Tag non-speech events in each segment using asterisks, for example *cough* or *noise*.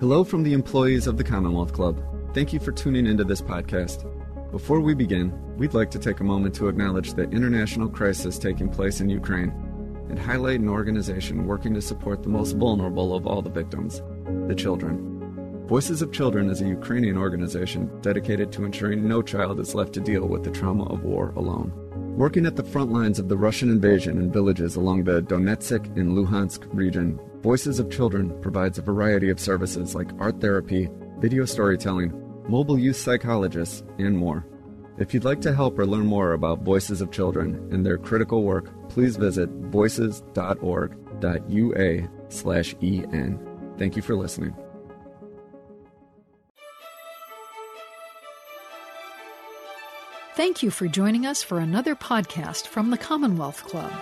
Hello from the employees of the Commonwealth Club. Thank you for tuning into this podcast. Before we begin, we'd like to take a moment to acknowledge the international crisis taking place in Ukraine and highlight an organization working to support the most vulnerable of all the victims the children. Voices of Children is a Ukrainian organization dedicated to ensuring no child is left to deal with the trauma of war alone. Working at the front lines of the Russian invasion in villages along the Donetsk and Luhansk region, Voices of Children provides a variety of services like art therapy, video storytelling, mobile youth psychologists, and more. If you'd like to help or learn more about Voices of Children and their critical work, please visit voices.org.ua/en. Thank you for listening. Thank you for joining us for another podcast from the Commonwealth Club.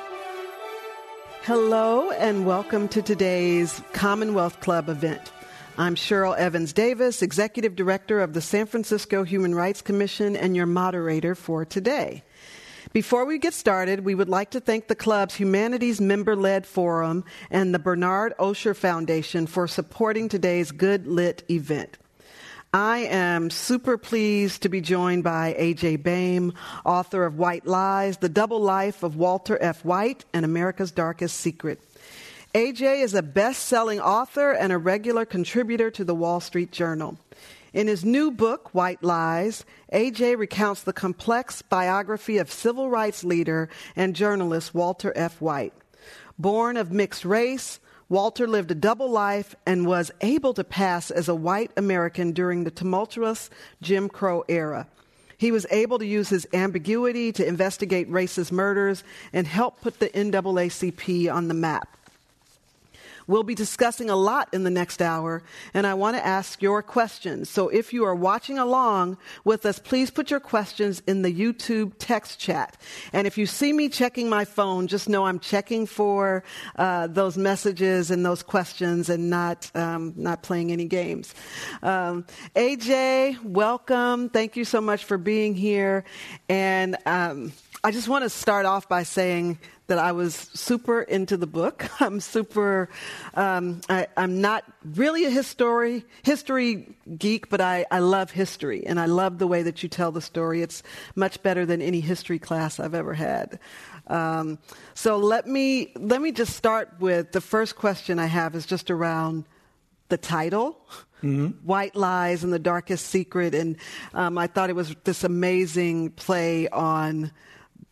Hello, and welcome to today's Commonwealth Club event. I'm Cheryl Evans Davis, Executive Director of the San Francisco Human Rights Commission, and your moderator for today. Before we get started, we would like to thank the club's Humanities Member Led Forum and the Bernard Osher Foundation for supporting today's Good Lit event. I am super pleased to be joined by A.J. Baim, author of White Lies, The Double Life of Walter F. White, and America's Darkest Secret. AJ is a best selling author and a regular contributor to the Wall Street Journal. In his new book, White Lies, AJ recounts the complex biography of civil rights leader and journalist Walter F. White. Born of mixed race, Walter lived a double life and was able to pass as a white American during the tumultuous Jim Crow era. He was able to use his ambiguity to investigate racist murders and help put the NAACP on the map. We'll be discussing a lot in the next hour, and I want to ask your questions. So if you are watching along with us, please put your questions in the YouTube text chat. And if you see me checking my phone, just know I'm checking for uh, those messages and those questions and not, um, not playing any games. Um, AJ, welcome. Thank you so much for being here. And um, I just want to start off by saying that I was super into the book. *laughs* I'm super, um, I, am not really a history, history geek, but I, I love history and I love the way that you tell the story. It's much better than any history class I've ever had. Um, so let me, let me just start with the first question I have is just around the title. Mm-hmm. White Lies and the Darkest Secret. And um, I thought it was this amazing play on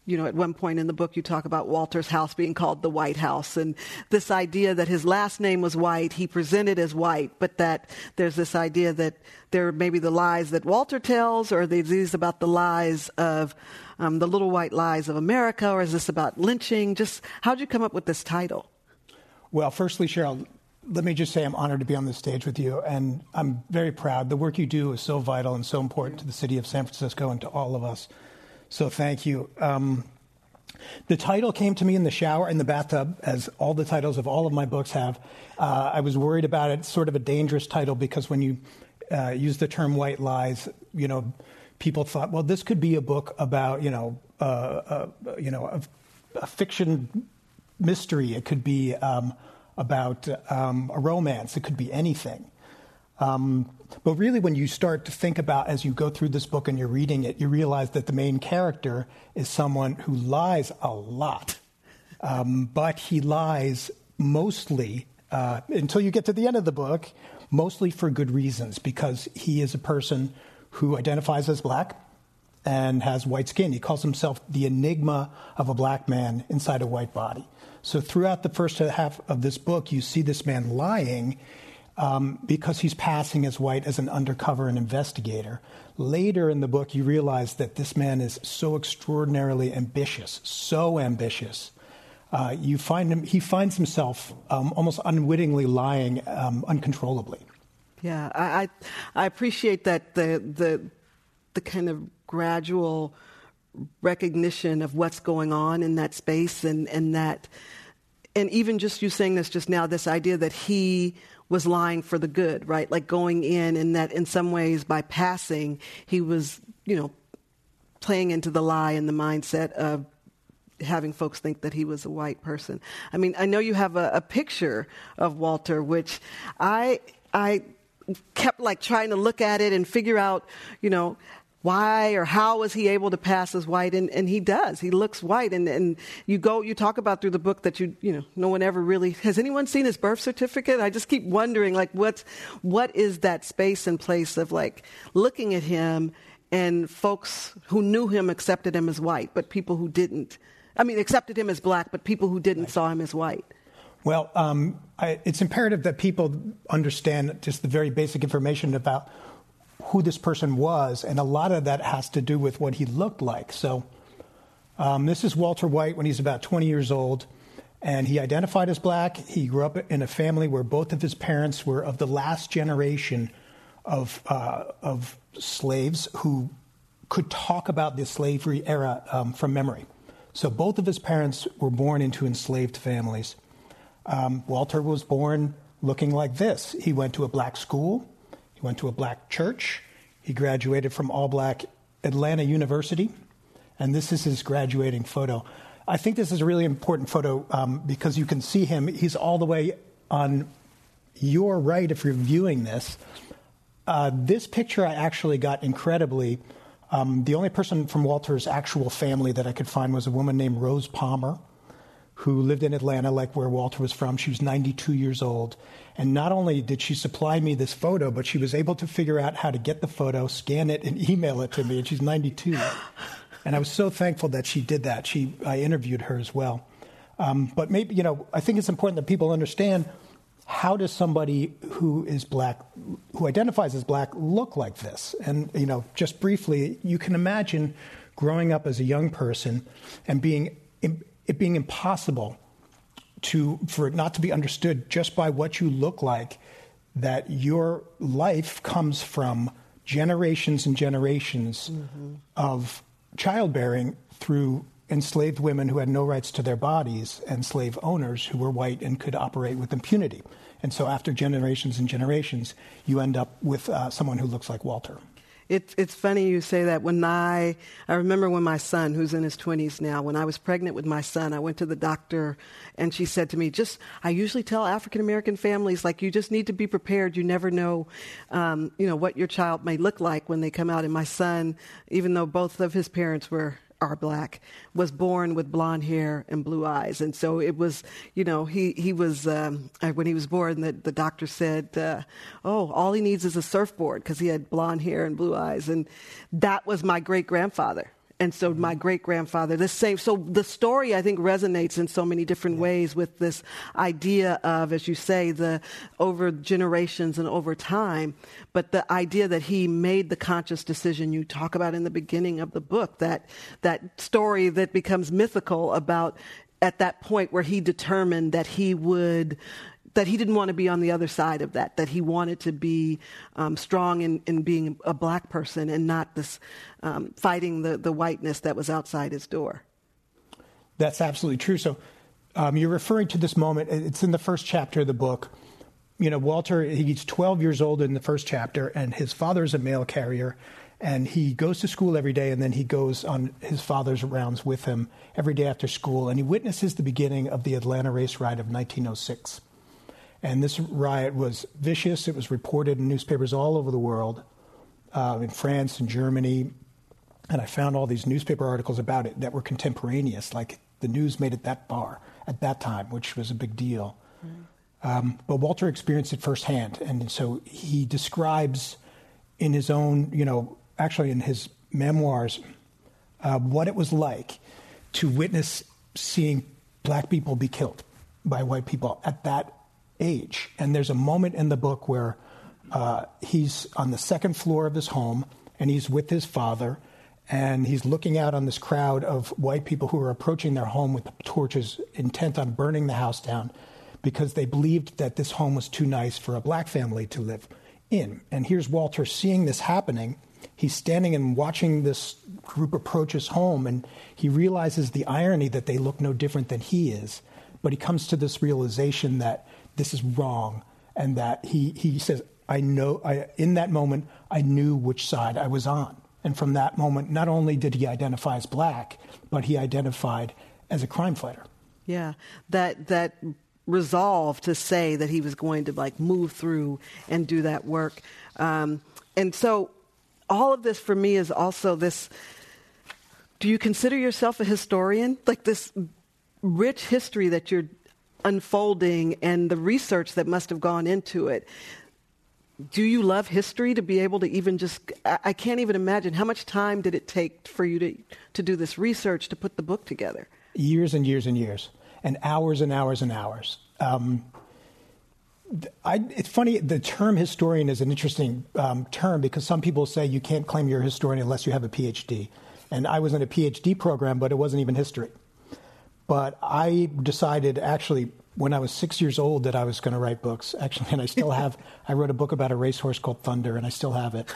you know, at one point in the book, you talk about Walter's house being called the White House, and this idea that his last name was White, he presented as white, but that there's this idea that there may be the lies that Walter tells, or these about the lies of um, the little white lies of America, or is this about lynching? Just how'd you come up with this title? Well, firstly, Cheryl, let me just say I'm honored to be on this stage with you, and I'm very proud. The work you do is so vital and so important to the city of San Francisco and to all of us. So thank you. Um, the title came to me in the shower, in the bathtub, as all the titles of all of my books have. Uh, I was worried about it. It's sort of a dangerous title because when you uh, use the term white lies, you know, people thought, well, this could be a book about, you know, uh, uh you know, a, a, fiction mystery. It could be um, about um, a romance. It could be anything. Um, but really, when you start to think about as you go through this book and you're reading it, you realize that the main character is someone who lies a lot. Um, but he lies mostly, uh, until you get to the end of the book, mostly for good reasons, because he is a person who identifies as black and has white skin. He calls himself the enigma of a black man inside a white body. So, throughout the first half of this book, you see this man lying um, because he's passing as white as an undercover and investigator. Later in the book, you realize that this man is so extraordinarily ambitious, so ambitious. Uh, you find him, he finds himself um, almost unwittingly lying um, uncontrollably. Yeah, I, I appreciate that the, the, the kind of gradual recognition of what's going on in that space and, and that, and even just you saying this just now, this idea that he was lying for the good, right? Like going in and that in some ways by passing, he was, you know, playing into the lie and the mindset of having folks think that he was a white person. I mean, I know you have a, a picture of Walter, which I, I, kept like trying to look at it and figure out, you know, why or how was he able to pass as white? And, and he does. He looks white. And, and you go you talk about through the book that you you know no one ever really has anyone seen his birth certificate? I just keep wondering like what's what is that space and place of like looking at him and folks who knew him accepted him as white but people who didn't? I mean accepted him as black but people who didn't right. saw him as white. Well, um, I, it's imperative that people understand just the very basic information about who this person was, and a lot of that has to do with what he looked like. So, um, this is Walter White when he's about 20 years old, and he identified as black. He grew up in a family where both of his parents were of the last generation of, uh, of slaves who could talk about the slavery era um, from memory. So, both of his parents were born into enslaved families. Um, Walter was born looking like this. He went to a black school went to a black church. He graduated from all black Atlanta University, and this is his graduating photo. I think this is a really important photo um, because you can see him. He's all the way on your right if you're viewing this. Uh, this picture I actually got incredibly. Um, the only person from Walter's actual family that I could find was a woman named Rose Palmer who lived in Atlanta, like where Walter was from. She was 92 years old. And not only did she supply me this photo, but she was able to figure out how to get the photo, scan it, and *laughs* email it to me. And she's 92. And I was so thankful that she did that. She, I interviewed her as well. Um, but maybe, you know, I think it's important that people understand how does somebody who is black, who identifies as black, look like this? And, you know, just briefly, you can imagine growing up as a young person and being it being impossible to for it not to be understood just by what you look like that your life comes from generations and generations mm-hmm. of childbearing through enslaved women who had no rights to their bodies and slave owners who were white and could operate with impunity. And so, after generations and generations, you end up with uh, someone who looks like Walter. It's it's funny you say that. When I I remember when my son, who's in his twenties now, when I was pregnant with my son, I went to the doctor, and she said to me, "Just I usually tell African American families like you just need to be prepared. You never know, um, you know what your child may look like when they come out." And my son, even though both of his parents were are black, was born with blonde hair and blue eyes. And so it was, you know, he, he was, um, uh, when he was born, the, the doctor said, uh, oh, all he needs is a surfboard because he had blonde hair and blue eyes. And that was my great grandfather and so my mm-hmm. great grandfather the same so the story i think resonates in so many different ways with this idea of as you say the over generations and over time but the idea that he made the conscious decision you talk about in the beginning of the book that that story that becomes mythical about at that point where he determined that he would that he didn't want to be on the other side of that, that he wanted to be um, strong in, in being a black person and not this um, fighting the, the whiteness that was outside his door. That's absolutely true. So um, you're referring to this moment, it's in the first chapter of the book. You know, Walter, he's 12 years old in the first chapter, and his father is a mail carrier. And he goes to school every day, and then he goes on his father's rounds with him every day after school. And he witnesses the beginning of the Atlanta race riot of 1906. And this riot was vicious. It was reported in newspapers all over the world, uh, in France and Germany. And I found all these newspaper articles about it that were contemporaneous, like the news made it that far at that time, which was a big deal. Mm. Um, but Walter experienced it firsthand. And so he describes in his own, you know, actually in his memoirs, uh, what it was like to witness seeing black people be killed by white people at that age. And there's a moment in the book where uh, he's on the second floor of his home and he's with his father and he's looking out on this crowd of white people who are approaching their home with torches intent on burning the house down because they believed that this home was too nice for a black family to live in. And here's Walter seeing this happening. He's standing and watching this group approach his home, and he realizes the irony that they look no different than he is. But he comes to this realization that this is wrong, and that he, he says, I know, I, in that moment, I knew which side I was on. And from that moment, not only did he identify as black, but he identified as a crime fighter. Yeah, that, that resolve to say that he was going to like move through and do that work. Um, and so all of this for me is also this do you consider yourself a historian? Like this rich history that you're unfolding and the research that must have gone into it. Do you love history to be able to even just? I can't even imagine how much time did it take for you to to do this research to put the book together. Years and years and years, and hours and hours and hours. Um, I, it's funny, the term historian is an interesting um, term because some people say you can't claim you're a historian unless you have a PhD. And I was in a PhD program, but it wasn't even history. But I decided actually when I was six years old that I was going to write books. Actually, *laughs* and I still have, I wrote a book about a racehorse called Thunder, and I still have it.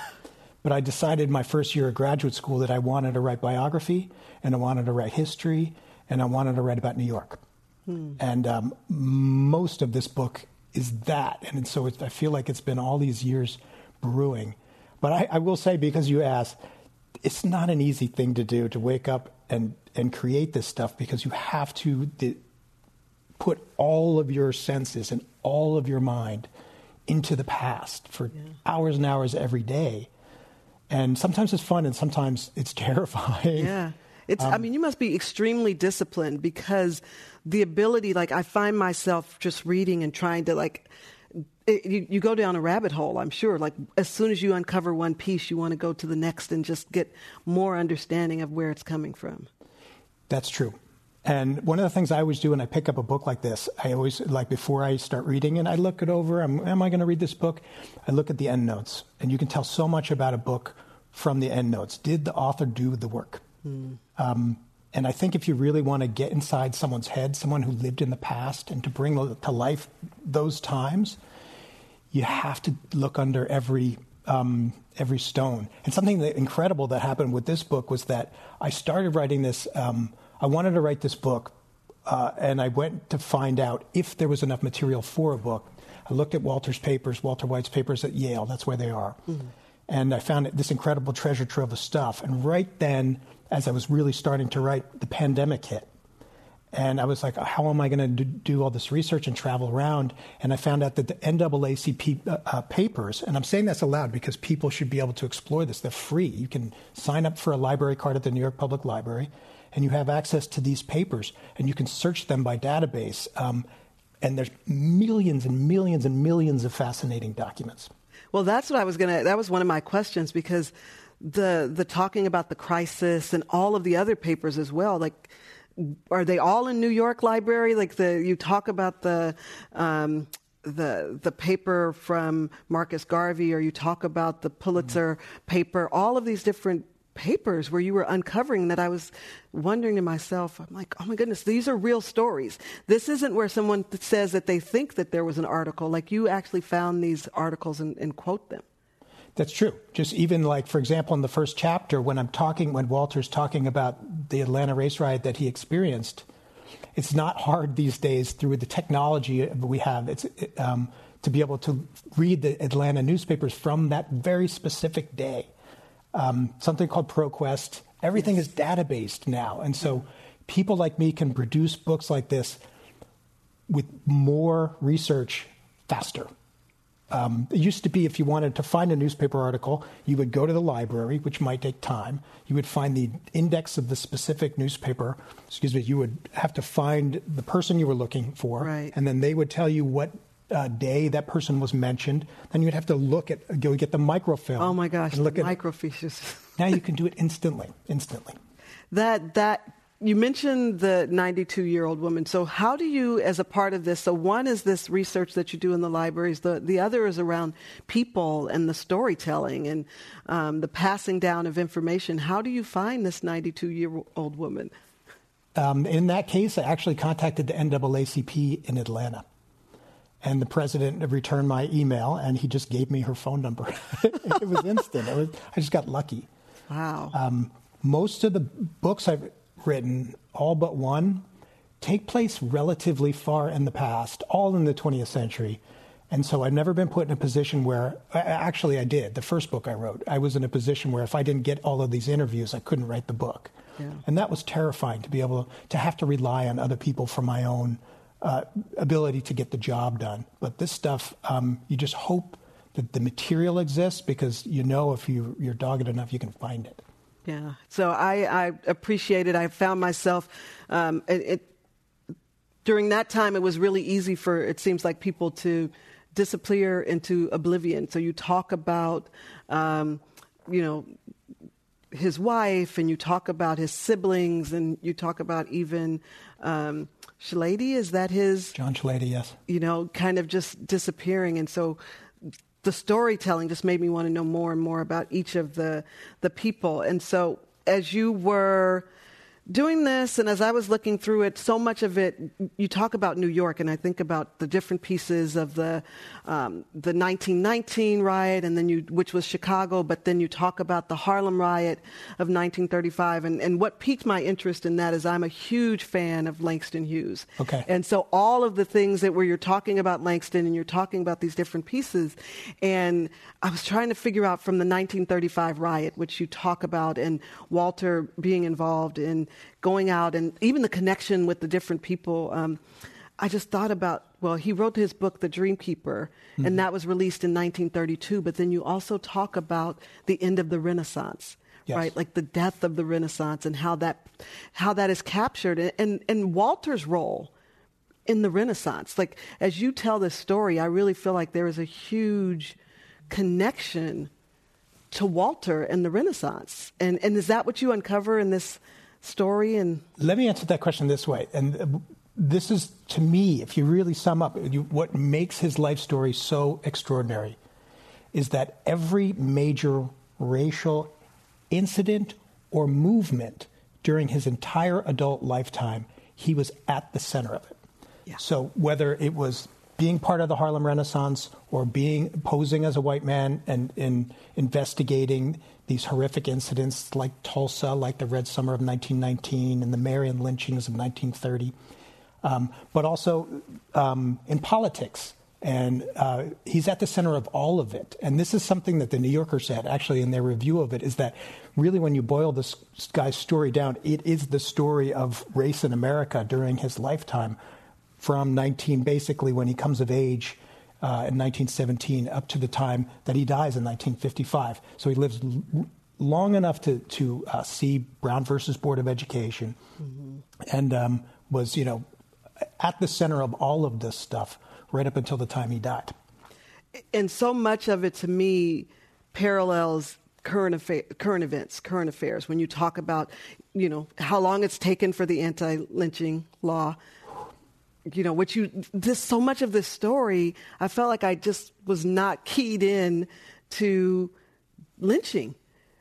But I decided my first year of graduate school that I wanted to write biography, and I wanted to write history, and I wanted to write about New York. Hmm. And um, most of this book is that. And so I feel like it's been all these years brewing. But I, I will say, because you asked, it's not an easy thing to do to wake up and, and create this stuff because you have to put all of your senses and all of your mind into the past for yeah. hours and hours every day. And sometimes it's fun and sometimes it's *laughs* terrifying. Yeah. It's, um, I mean, you must be extremely disciplined because the ability, like, I find myself just reading and trying to, like, it, you, you go down a rabbit hole, I'm sure. Like, as soon as you uncover one piece, you want to go to the next and just get more understanding of where it's coming from. That's true. And one of the things I always do when I pick up a book like this, I always, like before I start reading and I look it over, am, am I going to read this book? I look at the end notes. And you can tell so much about a book from the end notes. Did the author do the work? Mm. Um, and I think if you really want to get inside someone's head, someone who lived in the past, and to bring to life those times, you have to look under every um, every stone. And something that incredible that happened with this book was that I started writing this. Um, I wanted to write this book, uh, and I went to find out if there was enough material for a book. I looked at Walter's papers, Walter White's papers at Yale. That's where they are. Mm-hmm. And I found this incredible treasure trove of stuff. And right then, as I was really starting to write, the pandemic hit. And I was like, how am I going to do all this research and travel around? And I found out that the NAACP uh, uh, papers, and I'm saying this aloud because people should be able to explore this. They're free. You can sign up for a library card at the New York Public Library, and you have access to these papers, and you can search them by database. Um, and there's millions and millions and millions of fascinating documents. Well, that's what I was going to, that was one of my questions because the, the talking about the crisis and all of the other papers as well, like, are they all in New York Library? Like the you talk about the um, the the paper from Marcus Garvey, or you talk about the Pulitzer mm-hmm. paper. All of these different papers where you were uncovering that I was wondering to myself, I'm like, oh my goodness, these are real stories. This isn't where someone says that they think that there was an article. Like you actually found these articles and, and quote them. That's true. Just even like, for example, in the first chapter, when I'm talking, when Walter's talking about the Atlanta race riot that he experienced, it's not hard these days through the technology we have. Um, to be able to read the Atlanta newspapers from that very specific day. Um, something called ProQuest. Everything yes. is data based now, and so people like me can produce books like this with more research faster. Um, it used to be if you wanted to find a newspaper article, you would go to the library, which might take time. You would find the index of the specific newspaper. Excuse me. You would have to find the person you were looking for, right. and then they would tell you what uh, day that person was mentioned. Then you'd have to look at go get the microfilm. Oh my gosh, look at microfiches. *laughs* now you can do it instantly, instantly. That that you mentioned the 92 year old woman. So, how do you, as a part of this, so one is this research that you do in the libraries, the, the other is around people and the storytelling and um, the passing down of information. How do you find this 92 year old woman? Um, in that case, I actually contacted the NAACP in Atlanta. And the president returned my email, and he just gave me her phone number. *laughs* it was instant. It was, I just got lucky. Wow. Um, most of the books I've written, all but one, take place relatively far in the past, all in the 20th century. And so I've never been put in a position where, actually, I did. The first book I wrote, I was in a position where if I didn't get all of these interviews, I couldn't write the book. Yeah. And that was terrifying to be able to have to rely on other people for my own uh, ability to get the job done. But this stuff, um, you just hope that the material exists because you know if you, you're dogged enough, you can find it. Yeah. So I, I appreciate it. I found myself um, it, it, during that time. It was really easy for it seems like people to disappear into oblivion. So you talk about, um, you know, his wife, and you talk about his siblings, and you talk about even um, Shillady. Is that his John Shillady? Yes. You know, kind of just disappearing, and so the storytelling just made me want to know more and more about each of the the people. And so, as you were doing this, and as I was looking through it, so much of it, you talk about New York, and I think about the different pieces of the um, the 1919 riot, and then you, which was Chicago, but then you talk about the Harlem riot of 1935, and, and what piqued my interest in that is I'm a huge fan of Langston Hughes. Okay. And so all of the things that where you're talking about Langston and you're talking about these different pieces, and I was trying to figure out from the 1935 riot, which you talk about, and Walter being involved in going out and even the connection with the different people. Um, I just thought about, well, he wrote his book, The Dreamkeeper, mm-hmm. and that was released in 1932. But then you also talk about the end of the Renaissance, yes. right? Like the death of the Renaissance and how that, how that is captured. And, and Walter's role in the Renaissance. Like, as you tell this story, I really feel like there is a huge connection to Walter and the Renaissance. And, and is that what you uncover in this story? And Let me answer that question this way. And uh, this is, to me, if you really sum up you, what makes his life story so extraordinary, is that every major racial incident or movement during his entire adult lifetime, he was at the center of it. Yeah. So whether it was being part of the Harlem Renaissance or being posing as a white man and, and investigating these horrific incidents like Tulsa, like the Red Summer of 1919 and the Marion lynchings of 1930, um, but also um, in politics. And uh, he's at the center of all of it. And this is something that the New Yorker said, actually, in their review of it, is that really, when you boil this guy's story down, it is the story of race in America during his lifetime, from 19, basically, when he comes of age uh, in 1917 up to the time that he dies in 1955. So he lives l- long enough to, to uh, see Brown versus Board of Education mm-hmm. and um, was, you know, at the center of all of this stuff right up until the time he died. And so much of it to me parallels current, current events, current affairs. When you talk about, you know, how long it's taken for the anti-lynching law you know, what you, this, so much of this story, I felt like I just was not keyed in to lynching.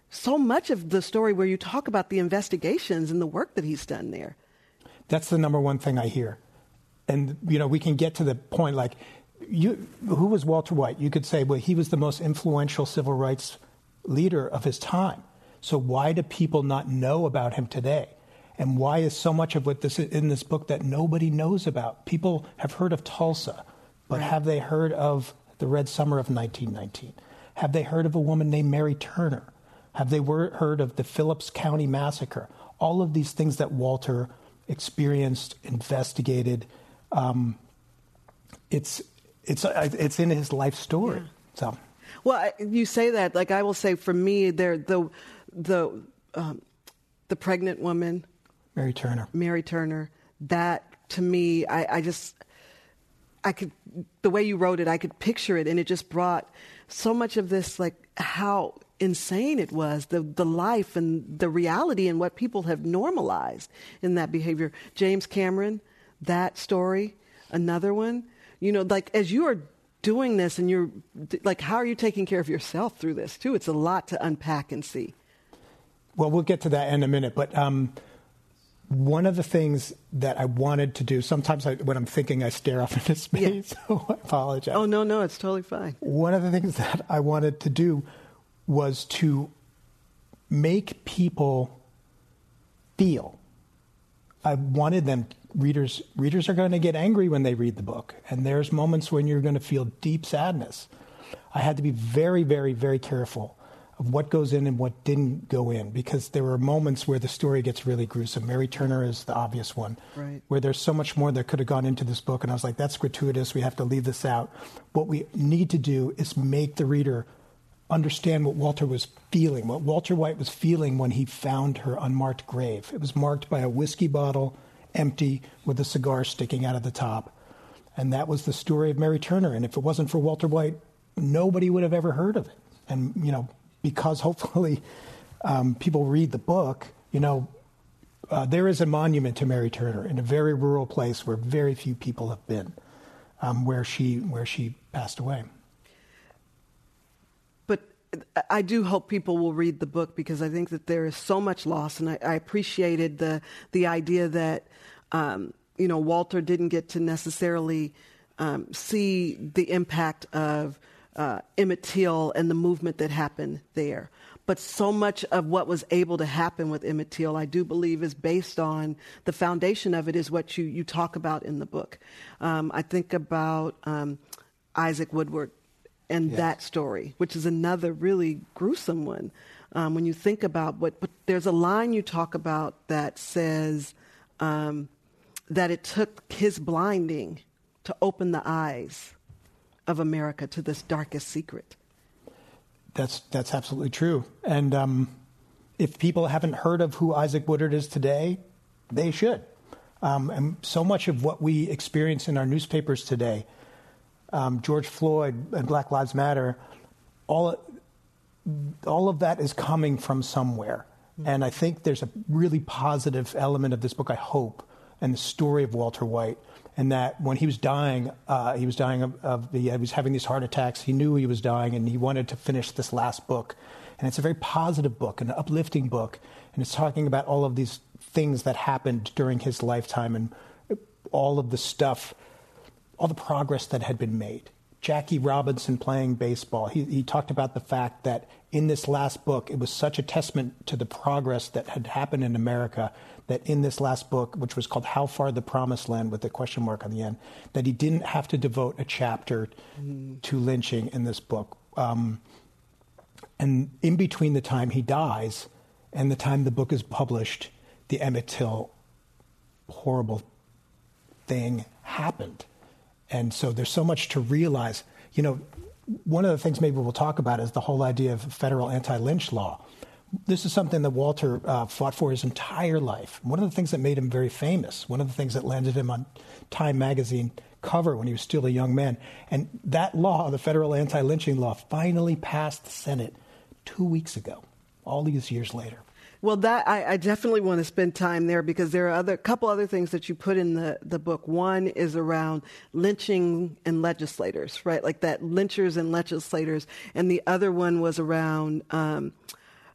So much of the story where you talk about the investigations and the work that he's done there. That's the number one thing I hear. And, you know, we can get to the point like, you, who was Walter White? You could say, well, he was the most influential civil rights leader of his time. So why do people not know about him today? And why is so much of what this in this book that nobody knows about? People have heard of Tulsa, but right. have they heard of the Red Summer of 1919? Have they heard of a woman named Mary Turner? Have they heard of the Phillips County Massacre? All of these things that Walter experienced, investigated. Um, it's it's it's in his life story. Yeah. So, well, you say that like I will say for me, there the the um, the pregnant woman Mary Turner. Mary Turner. That to me, I, I just, I could, the way you wrote it, I could picture it, and it just brought so much of this, like how insane it was, the the life and the reality and what people have normalized in that behavior. James Cameron, that story, another one. You know, like as you are doing this and you're like, how are you taking care of yourself through this too? It's a lot to unpack and see. Well, we'll get to that in a minute, but um, one of the things that I wanted to do, sometimes I, when I'm thinking, I stare off *laughs* into space. Yeah. *laughs* so I apologize. Oh, no, no, it's totally fine. One of the things that I wanted to do was to make people feel. I wanted them, readers, readers are going to get angry when they read the book, and there's moments when you're going to feel deep sadness. I had to be very, very, very careful of what goes in and what didn't go in because there were moments where the story gets really gruesome. Mary Turner is the obvious one, right. where there's so much more that could have gone into this book, and I was like, that's gratuitous. We have to leave this out. What we need to do is make the reader understand what Walter was feeling, what Walter White was feeling when he found her unmarked grave. It was marked by a whiskey bottle, empty, with a cigar sticking out of the top. And that was the story of Mary Turner. And if it wasn't for Walter White, nobody would have ever heard of it. And, you know, because hopefully um, people read the book, you know, uh, there is a monument to Mary Turner in a very rural place where very few people have been, um, where she where she passed away. But I do hope people will read the book because I think that there is so much loss, and I, I appreciated the the idea that um, you know Walter didn't get to necessarily um, see the impact of uh, Emmett Till and the movement that happened there. But so much of what was able to happen with Emmett Till, I do believe, is based on the foundation of it is what you, you talk about in the book. Um, I think about um, Isaac Woodard and yes. that story, which is another really gruesome one. Um, when you think about what, but there's a line you talk about that says um, that it took his blinding to open the eyes of America to this darkest secret. That's that's absolutely true. And um, if people haven't heard of who Isaac Woodard is today, they should. Um, and so much of what we experience in our newspapers today, um, George Floyd and Black Lives Matter, all all of that is coming from somewhere. And I think there's a really positive element of this book. I hope, and the story of Walter White and that when he was dying, uh, he was dying of, of the, he was having these heart attacks. He knew he was dying, and he wanted to finish this last book. And it's a very positive book, an uplifting book, and it's talking about all of these things that happened during his lifetime and all of the stuff, all the progress that had been made. Jackie Robinson playing baseball. He, he talked about the fact that in this last book, it was such a testament to the progress that had happened in America that in this last book, which was called How Far the Promised Land with a question mark on the end, that he didn't have to devote a chapter mm. to lynching in this book. Um, and in between the time he dies and the time the book is published, the Emmett Till horrible thing happened. And so there's so much to realize. You know, one of the things maybe we'll talk about is the whole idea of federal anti lynch law this is something that Walter uh, fought for his entire life. One of the things that made him very famous, one of the things that landed him on Time magazine cover when he was still a young man. And that law, the federal anti lynching law, finally passed the Senate two weeks ago, all these years later. Well, that I, I, definitely want to spend time there because there are other couple other things that you put in the, the book. One is around lynching and legislators, right? Like that lynchers and legislators, and the other one was around um,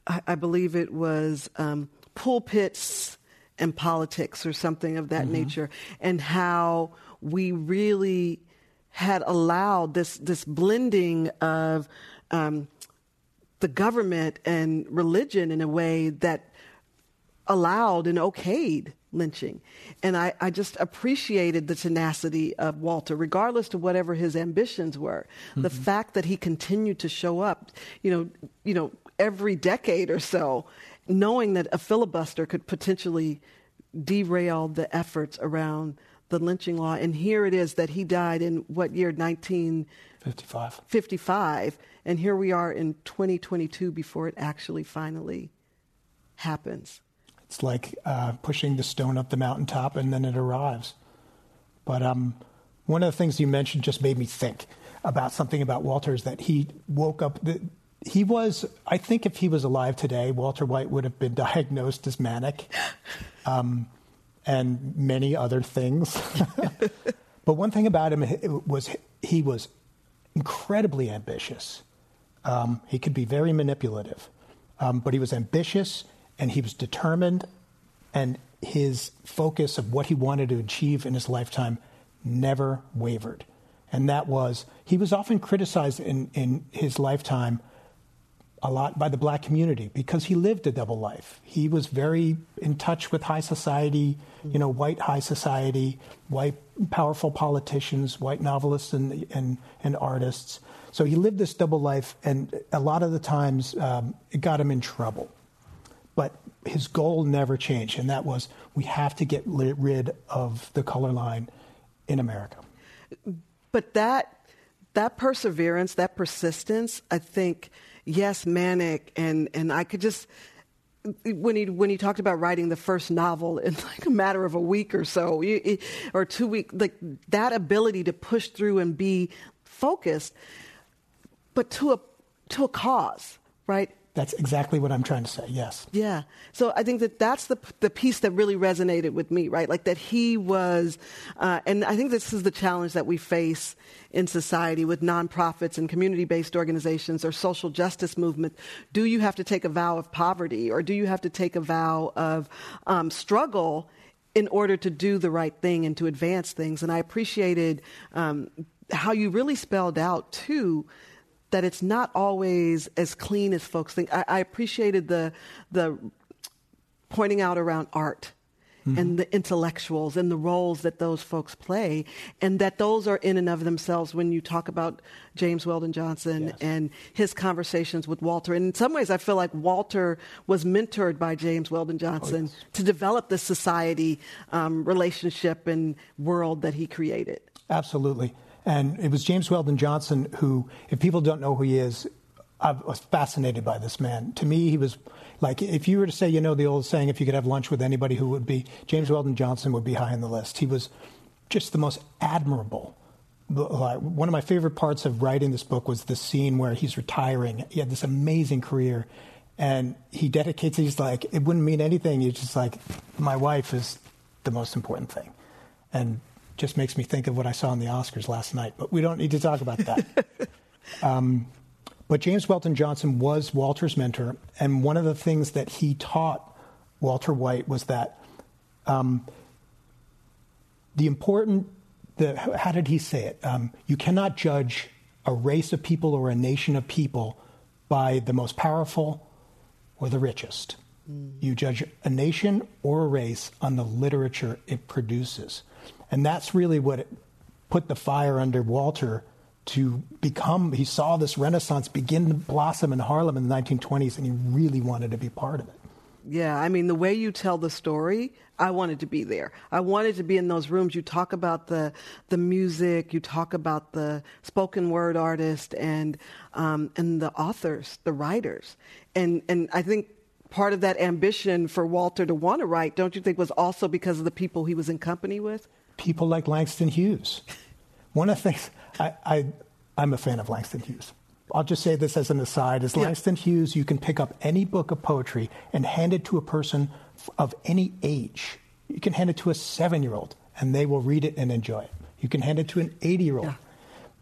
I, I believe it was um, pulpits and politics or something of that mm-hmm. nature, and how we really had allowed this this blending of um, the government and religion in a way that allowed and okayed lynching. And I, I, just appreciated the tenacity of Walter, regardless to whatever his ambitions were. Mm-hmm. The fact that he continued to show up, you know, you know, every decade or so, knowing that a filibuster could potentially derail the efforts around the lynching law. And here it is that he died in what year? 1955. 55. And here we are in 2022 before it actually finally happens. It's like uh, pushing the stone up the mountaintop and then it arrives. But um, one of the things you mentioned just made me think about something about Walter's that he woke up. The, he was, I think if he was alive today, Walter White would have been *laughs* diagnosed as manic um, and many other things. *laughs* but one thing about him was he was incredibly ambitious. Um, he could be very manipulative, um, but he was ambitious and he was determined, and his focus of what he wanted to achieve in his lifetime never wavered. And that was, he was often criticized in, in his lifetime a lot by the black community because he lived a double life. He was very in touch with high society, you know, white high society, white powerful politicians, white novelists and, and, and artists. So he lived this double life, and a lot of the times um, it got him in trouble. But his goal never changed, and that was we have to get rid of the color line in America. But that that perseverance, that persistence, I think, yes, manic, and and I could just when he when he talked about writing the first novel in *laughs* like a matter of a week or so, or two weeks, like that ability to push through and be focused, but to a to a cause, right? That's exactly what I'm trying to say. Yes. Yeah. So I think that that's the the piece that really resonated with me, right? Like that he was, uh, and I think this is the challenge that we face in society with nonprofits and community-based organizations or social justice movement. Do you have to take a vow of poverty, or do you have to take a vow of um, struggle? in order to do the right thing and to advance things. And I appreciated um, how you really spelled out, too, that it's not always as clean as folks think. I, I appreciated the the pointing out around art mm-hmm. and the intellectuals and the roles that those folks play, and that those are in and of themselves when you talk about James Weldon Johnson yes. and his conversations with Walter. And in some ways, I feel like Walter was mentored by James Weldon Johnson oh, yes. to develop the society um, relationship and world that he created. Absolutely. And it was James Weldon Johnson who, if people don't know who he is, I was fascinated by this man. To me, he was like, if you were to say, you know, the old saying, if you could have lunch with anybody, who would be James Weldon Johnson would be high on the list. He was just the most admirable. One of my favorite parts of writing this book was the scene where he's retiring. He had this amazing career, and he dedicates. He's like, it wouldn't mean anything. He's just like, my wife is the most important thing, and just makes me think of what I saw in the Oscars last night. But we don't need to talk about that. *laughs* um, but James Weldon Johnson was Walter's mentor, and one of the things that he taught Walter White was that um, the important, the, how did he say it? Um, you cannot judge a race of people or a nation of people by the most powerful or the richest. Mm. You judge a nation or a race on the literature it produces. And that's really what put the fire under Walter to become, he saw this renaissance begin to blossom in Harlem in the 1920s, and he really wanted to be part of it. Yeah, I mean, the way you tell the story, I wanted to be there. I wanted to be in those rooms. You talk about the the music, you talk about the spoken word artist and um, and the authors, the writers, and and I think part of that ambition for Walter to want to write, don't you think, was also because of the people he was in company with? People like Langston Hughes. One of the things I, I, I'm a fan of Langston Hughes. I'll just say this as an aside: as yeah. Langston Hughes, you can pick up any book of poetry and hand it to a person of any age. You can hand it to a seven-year-old, and they will read it and enjoy it. You can hand it to an 80-year-old. Yeah.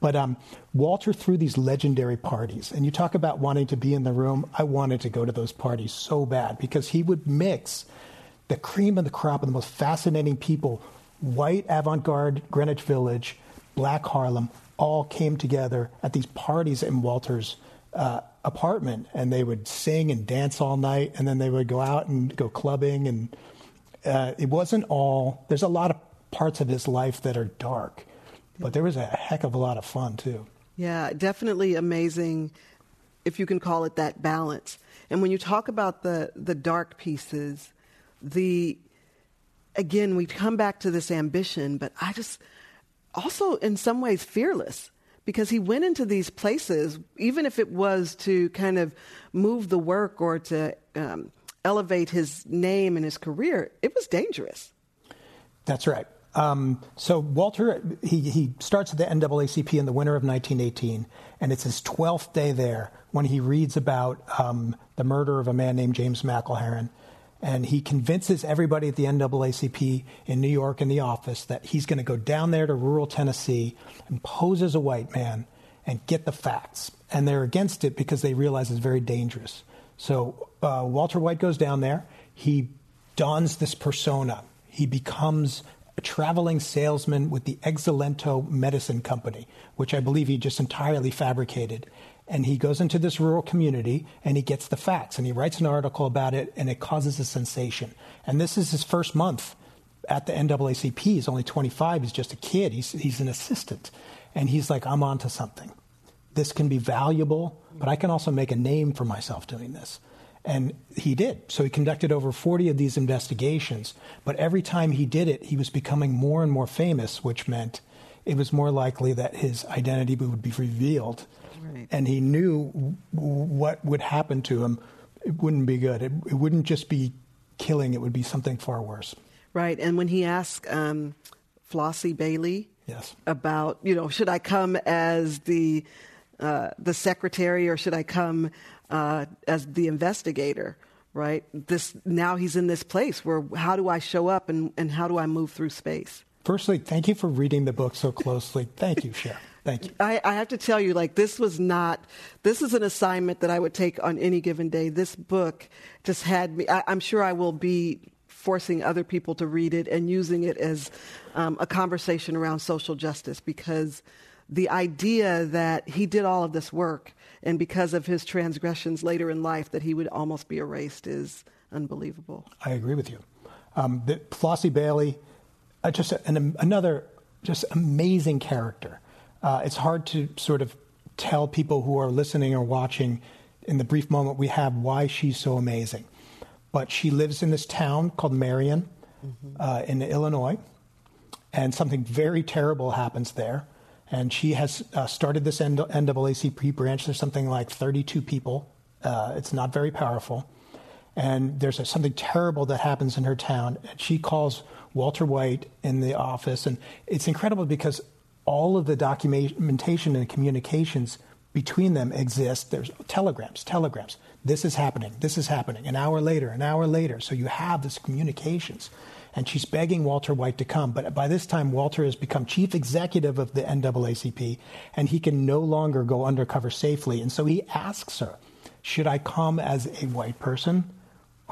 But um, Walter threw these legendary parties, and you talk about wanting to be in the room. I wanted to go to those parties so bad because he would mix the cream of the crop of the most fascinating people white avant garde Greenwich Village, black Harlem, all came together at these parties in Walter's uh, apartment, and they would sing and dance all night, and then they would go out and go clubbing. And uh, it wasn't all, there's a lot of parts of his life that are dark, but there was a heck of a lot of fun too. Yeah, definitely amazing, if you can call it that balance. And when you talk about the, the dark pieces, the again, we come back to this ambition, but I just also, in some ways, fearless because he went into these places, even if it was to kind of move the work or to um, elevate his name and his career, it was dangerous. That's right. Um, so Walter, he, he starts at the NAACP in the winter of 1918, and it's his 12th day there when he reads about um, the murder of a man named James McIlherron and he convinces everybody at the NAACP in New York in the office that he's going to go down there to rural Tennessee and pose as a white man and get the facts. And they're against it because they realize it's very dangerous. So uh, Walter White goes down there. He dons this persona. He becomes a traveling salesman with the Excelento Medicine Company, which I believe he just entirely fabricated and he goes into this rural community and he gets the facts and he writes an article about it and it causes a sensation. And this is his first month at the NAACP. He's only 25. He's just a kid. He's, he's an assistant. And he's like, I'm onto something. this can be valuable, but I can also make a name for myself doing this. And he did. So he conducted over 40 of these investigations. But every time he did it, he was becoming more and more famous, which meant it was more likely that his identity would be revealed. Right. And he knew what would happen to him. It wouldn't be good. It, it, wouldn't just be killing, it would be something far worse. Right. And when he asked um, Flossie Bailey yes. about, you know, should I come as the uh, the secretary or should I come uh, as the investigator? Right. This now he's in this place where how do I show up and, and how do I move through space? Firstly, thank you for reading the book so closely. Thank you, Cher. Thank you. I, I, have to tell you, like, this was not, this is an assignment that I would take on any given day. This book just had me, I, am sure I will be forcing other people to read it and using it as um, a conversation around social justice because the idea that he did all of this work and because of his transgressions later in life that he would almost be erased is unbelievable. I agree with you. Um, Flossie Bailey, uh, just an, another just amazing character. Uh, it's hard to sort of tell people who are listening or watching in the brief moment we have why she's so amazing. But she lives in this town called Marion mm-hmm. uh, in Illinois, and something very terrible happens there. And she has uh, started this NAACP branch. There's something like 32 people. Uh, it's not very powerful. And there's a, something terrible that happens in her town. And she calls Walter White in the office. And it's incredible because all of the documentation and communications between them exist. There's telegrams, telegrams. This is happening. This is happening. An hour later, an hour later. So you have this communications and she's begging Walter White to come. But by this time, Walter has become chief executive of the NAACP, and he can no longer go undercover safely. And so he asks her, "Should I come as a white person?"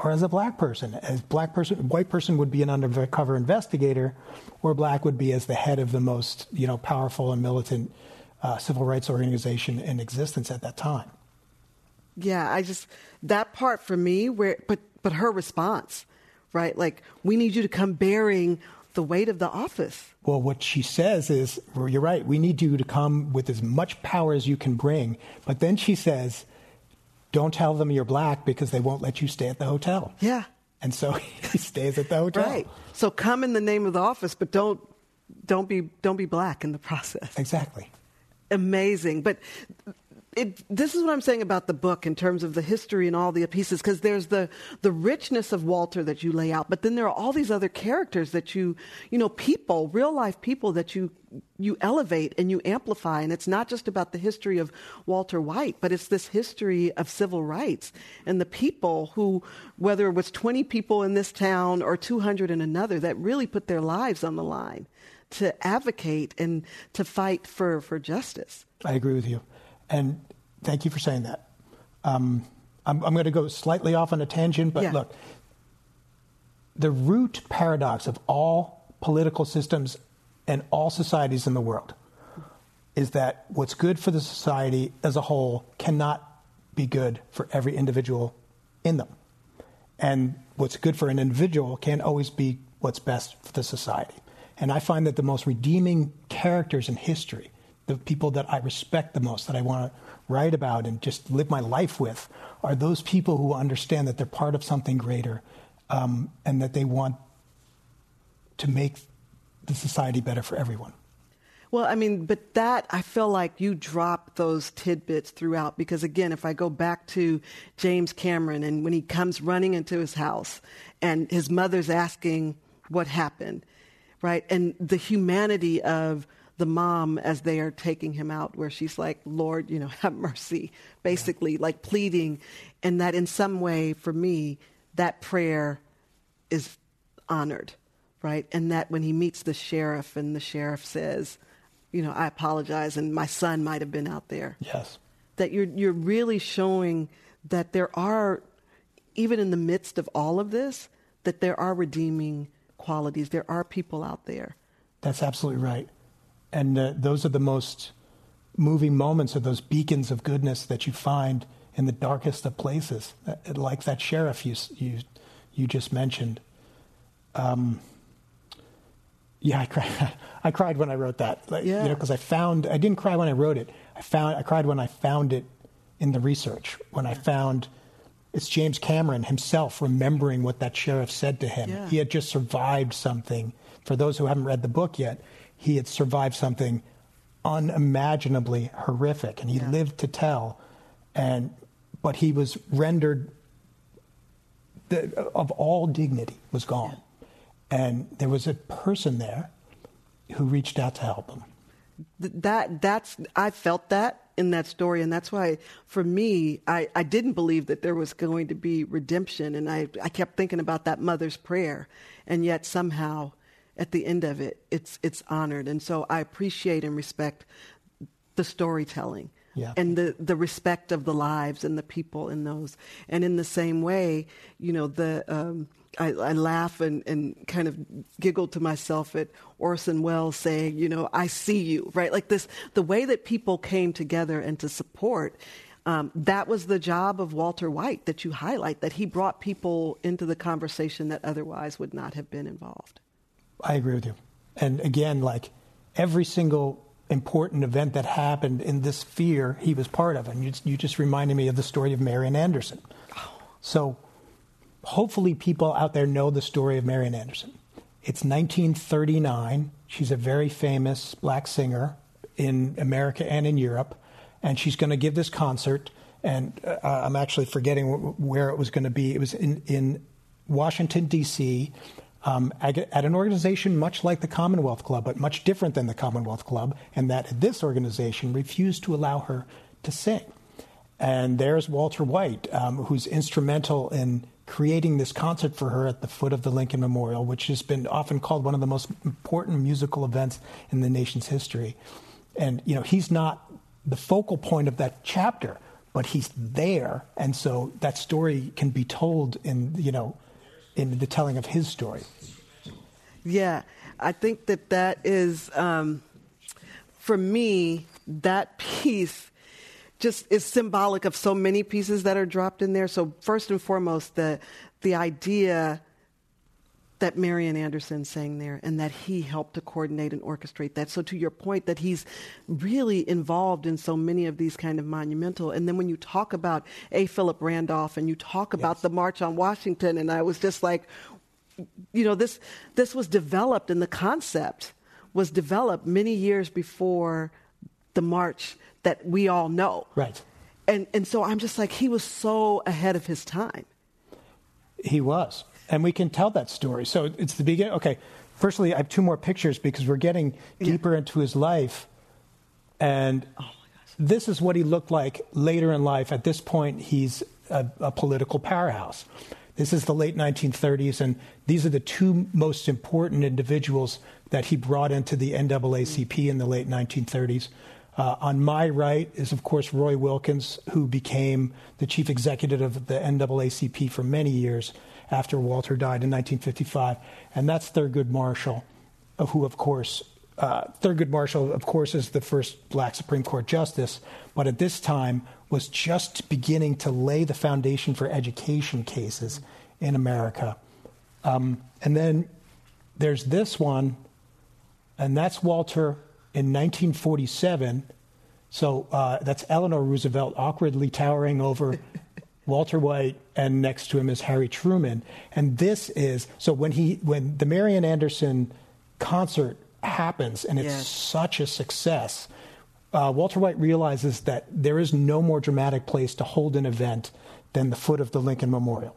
Or as a black person, as black person, white person would be an undercover investigator, or black would be as the head of the most, you know, powerful and militant uh, civil rights organization in existence at that time. Yeah, I just that part for me, where but but her response, right? Like, we need you to come bearing the weight of the office. Well, what she says is, well, you're right, we need you to come with as much power as you can bring. But then she says, don't tell them you're black because they won't let you stay at the hotel. Yeah. And so *laughs* he stays at the hotel. Right. So come in the name of the office, but don't don't be don't be black in the process. Exactly. Amazing. But it, this is what I'm saying about the book in terms of the history and all the pieces, because there's the, the richness of Walter that you lay out, but then there are all these other characters that you, you know, people, real life people that you, you elevate and you amplify. And it's not just about the history of Walter White, but it's this history of civil rights and the people who, whether it was 20 people in this town or 200 in another, that really put their lives on the line to advocate and to fight for, for justice. I agree with you. And thank you for saying that. Um, I'm, I'm, going to go slightly off on a tangent, but yeah. look, the root paradox of all political systems and all societies in the world is that what's good for the society as a whole cannot be good for every individual in them. And what's good for an individual can't always be what's best for the society. And I find that the most redeeming characters in history the people that I respect the most, that I want to write about and just live my life with, are those people who understand that they're part of something greater um, and that they want to make the society better for everyone. Well, I mean, but that, I feel like you drop those tidbits throughout because, again, if I go back to James Cameron and when he comes running into his house and his mother's asking what happened, right? And the humanity of the mom as they are taking him out, where she's like, Lord, you know, *laughs* have mercy, basically, yeah. like pleading. And that in some way, for me, that prayer is honored, right? And that when he meets the sheriff and the sheriff says, you know, I apologize, and my son might have been out there. Yes. That you're, you're really showing that there are, even in the midst of all of this, that there are redeeming qualities. There are people out there. That's absolutely right. And uh, those are the most moving moments, or those beacons of goodness that you find in the darkest of places, like that sheriff you, you, you just mentioned. Um, Yeah, I cried. *laughs* I cried when I wrote that. Like, Yeah. You know, because I found I didn't cry when I wrote it. I found I cried when I found it in the research. When I found it's James Cameron himself remembering what that sheriff said to him. Yeah. He had just survived something. For those who haven't read the book yet, he had survived something unimaginably horrific, and he Yeah. lived to tell. And but he was rendered the, of all dignity was gone. And there was a person there who reached out to help him. That that's I felt that in that story, and that's why for me, I, I didn't believe that there was going to be redemption, and I I kept thinking about that mother's prayer, and yet somehow at the end of it, it's it's honored, and so I appreciate and respect the storytelling. Yeah. And the, the respect of the lives and the people in those. And in the same way, you know, the um, I, I laugh and, and kind of giggle to myself at Orson Welles saying, you know, I see you, right? Like this, the way that people came together and to support, um, that was the job of Walter White that you highlight, that he brought people into the conversation that otherwise would not have been involved. I agree with you. And again, like every single important event that happened in this sphere, he was part of. And you, you just reminded me of the story of Marian Anderson. So hopefully people out there know the story of Marian Anderson. It's 1939. She's a very famous black singer in America and in Europe. And she's going to give this concert. And uh, I'm actually forgetting where it was going to be. It was in, in Washington, D.C., um, at an organization much like the Commonwealth Club, but much different than the Commonwealth Club, and that this organization refused to allow her to sing. And there's Walter White, um, who's instrumental in creating this concert for her at the foot of the Lincoln Memorial, which has been often called one of the most important musical events in the nation's history. And, you know, he's not the focal point of that chapter, but he's there. And so that story can be told in, you know, in the telling of his story. Yeah, I think that that is, um, for me, that piece just is symbolic of so many pieces that are dropped in there. So first and foremost, the the idea that Marian Anderson sang there and that he helped to coordinate and orchestrate that. So to your point that he's really involved in so many of these kind of monumental. And then when you talk about A. Philip Randolph and you talk about Yes. the March on Washington, and I was just like, you know, this this was developed and the concept was developed many years before the march that we all know. Right. And and so I'm just like he was so ahead of his time. He was. And we can tell that story. So it's the beginning. Okay. Firstly, I have two more pictures because we're getting deeper into his life. And this is what he looked like later in life. At this point, he's a, a political powerhouse. This is the late 1930s, and these are the two most important individuals that he brought into the NAACP in the late 1930s. Uh, on my right is, of course, Roy Wilkins, who became the chief executive of the NAACP for many years after Walter died in 1955. And that's Thurgood Marshall, who, of course, uh, Thurgood Marshall, of course, is the first black Supreme Court justice, but at this time was just beginning to lay the foundation for education cases in America. Um, and then there's this one, and that's Walter in 1947. So uh, that's Eleanor Roosevelt awkwardly towering over Walter White, and next to him is Harry Truman. And this is so when he when the Marian Anderson concert happens, and it's Yes. such a success. Uh, Walter White realizes that there is no more dramatic place to hold an event than the foot of the Lincoln Memorial.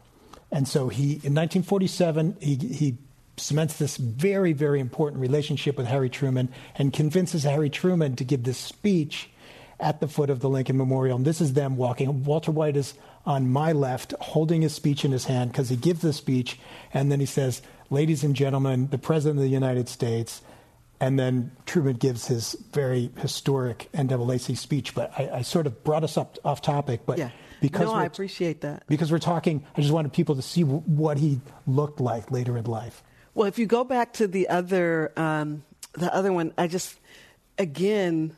And so he, in 1947, he, he cements this very, very important relationship with Harry Truman and convinces Harry Truman to give this speech at the foot of the Lincoln Memorial. And this is them walking. Walter White is on my left, holding his speech in his hand because he gives the speech, and then he says, Ladies and gentlemen, the President of the United States. And then Truman gives his very historic NAACP speech. But I, I sort of brought us up off topic. But Yeah. because no, I appreciate that. because we're talking, I just wanted people to see w- what he looked like later in life. Well, if you go back to the other, um, the other one, I just, again,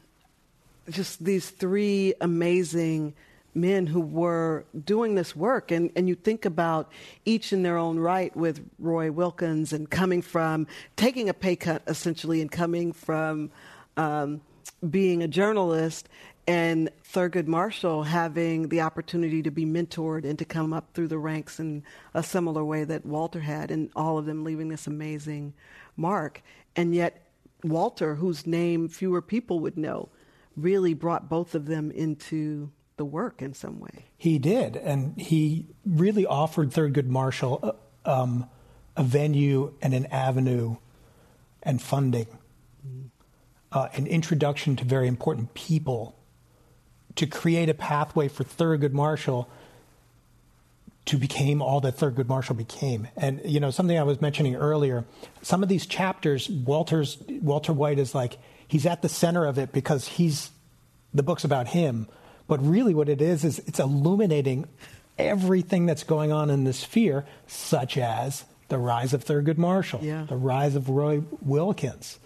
just these three amazing men who were doing this work. And, and you think about each in their own right with Roy Wilkins and coming from taking a pay cut essentially and coming from um, being a journalist and Thurgood Marshall having the opportunity to be mentored and to come up through the ranks in a similar way that Walter had, and all of them leaving this amazing mark. And yet, Walter, whose name fewer people would know, really brought both of them into the work in some way. He did, and he really offered Thurgood Marshall uh, um, a venue and an avenue and funding, mm. uh, an introduction to very important people to create a pathway for Thurgood Marshall to become all that Thurgood Marshall became. And you know, something I was mentioning earlier, some of these chapters, Walter's Walter White is like he's at the center of it because he's the book's about him. But really what it is is it's illuminating everything that's going on in the sphere, such as the rise of Thurgood Marshall, yeah. the rise of Roy Wilkins.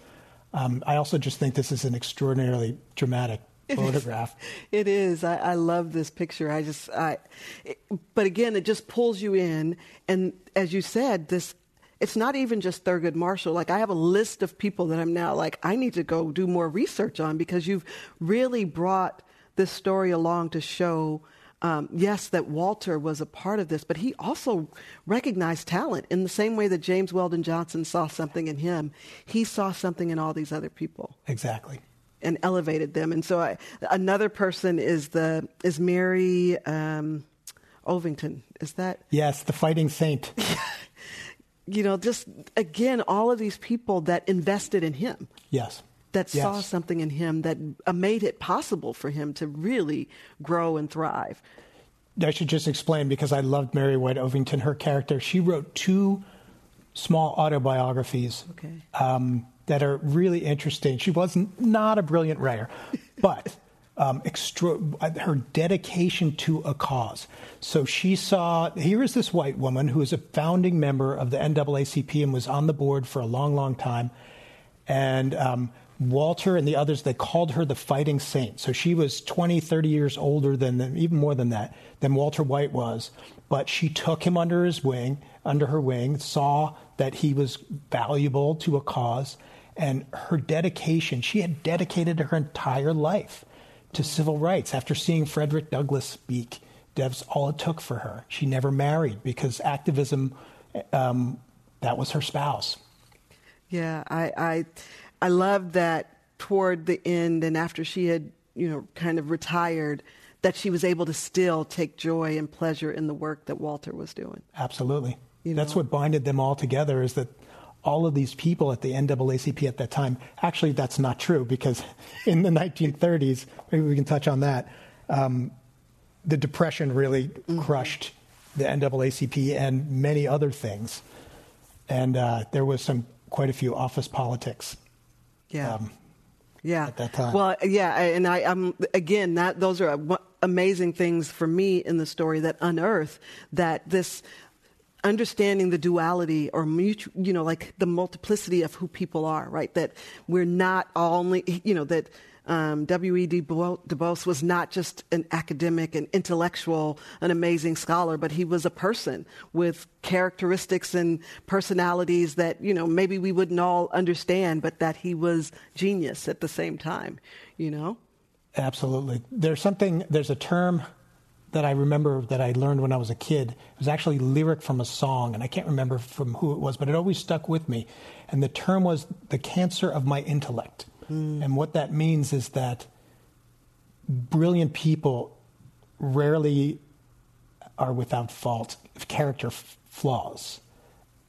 Um, I also just think this is an extraordinarily dramatic photograph. *laughs* it is. I, I, love this picture. I just, I, it, but again, it just pulls you in. And as you said, this, it's not even just Thurgood Marshall. Like I have a list of people that I'm now like, I need to go do more research on because you've really brought this story along to show, um, yes, that Walter was a part of this, but he also recognized talent in the same way that James Weldon Johnson saw something in him. He saw something in all these other people. Exactly and elevated them. And so I, another person is the is Mary um, Ovington. Is that yes, the fighting saint? *laughs* you know, just again, all of these people that invested in him. Yes. That yes. saw something in him that uh, made it possible for him to really grow and thrive. I should just explain because I loved Mary White Ovington, her character. She wrote two small autobiographies. Okay. Um, that are really interesting. She was not a brilliant writer, *laughs* but um, extra, her dedication to a cause. So she saw here is this white woman who is a founding member of the NAACP and was on the board for a long, long time. And um, Walter and the others, they called her the fighting saint. So she was 20, 30 years older than, them, even more than that, than Walter White was. But she took him under his wing, under her wing, saw that he was valuable to a cause, and her dedication. She had dedicated her entire life to civil rights after seeing Frederick Douglass speak. That's all it took for her. She never married because activism, um, that was her spouse. Yeah, I, I, I love that toward the end and after she had, you know, kind of retired, that she was able to still take joy and pleasure in the work that Walter was doing. Absolutely. You That's know? what binded them all together is that all of these people at the NAACP at that time. Actually, that's not true because *laughs* in the 1930s, maybe we can touch on that, um, the Depression really mm-hmm. crushed the NAACP and many other things. And uh, there was some quite a few office politics. Yeah. Um, yeah. At that time. Well, yeah, and I, am again that those are amazing things for me in the story that unearth that this understanding the duality or mutual, you know, like the multiplicity of who people are, right? That we're not only, you know, that um, W.E.B. Du Bois was not just an academic, an intellectual, an amazing scholar, but he was a person with characteristics and personalities that, you know, maybe we wouldn't all understand, but that he was genius at the same time, you know? Absolutely. There's something, there's a term that I remember that I learned when I was a kid. It was actually lyric from a song, and I can't remember from who it was, but it always stuck with me. And the term was the cancer of my intellect. Mm. And what that means is that brilliant people rarely are without fault, character f- flaws.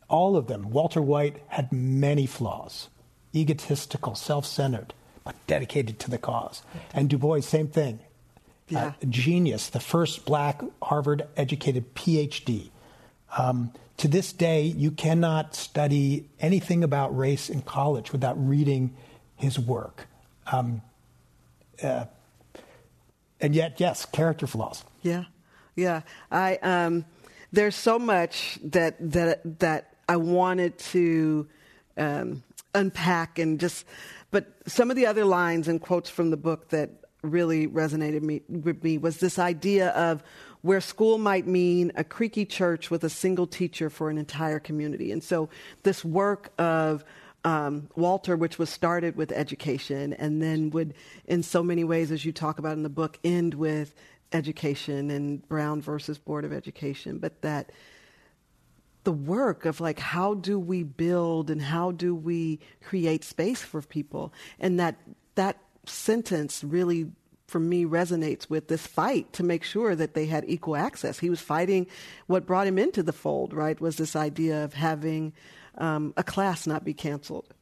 All of them. Walter White had many flaws egotistical, self centered, but dedicated to the cause. And Du Bois, same thing yeah. uh, genius, the first black Harvard educated PhD. Um, to this day, you cannot study anything about race in college without reading his work. Um, uh, and yet, yes, character flaws. Yeah, yeah. I um, there's so much that that that I wanted to um, unpack and just, but some of the other lines and quotes from the book that really resonated me, with me was this idea of where school might mean a creaky church with a single teacher for an entire community. And so this work of um, Walter, which was started with education and then would, in so many ways, as you talk about in the book, end with education and Brown versus Board of Education, but that the work of like how do we build and how do we create space for people? And that that sentence really for me resonates with this fight to make sure that they had equal access. He was fighting what brought him into the fold right was this idea of having um, a class not be canceled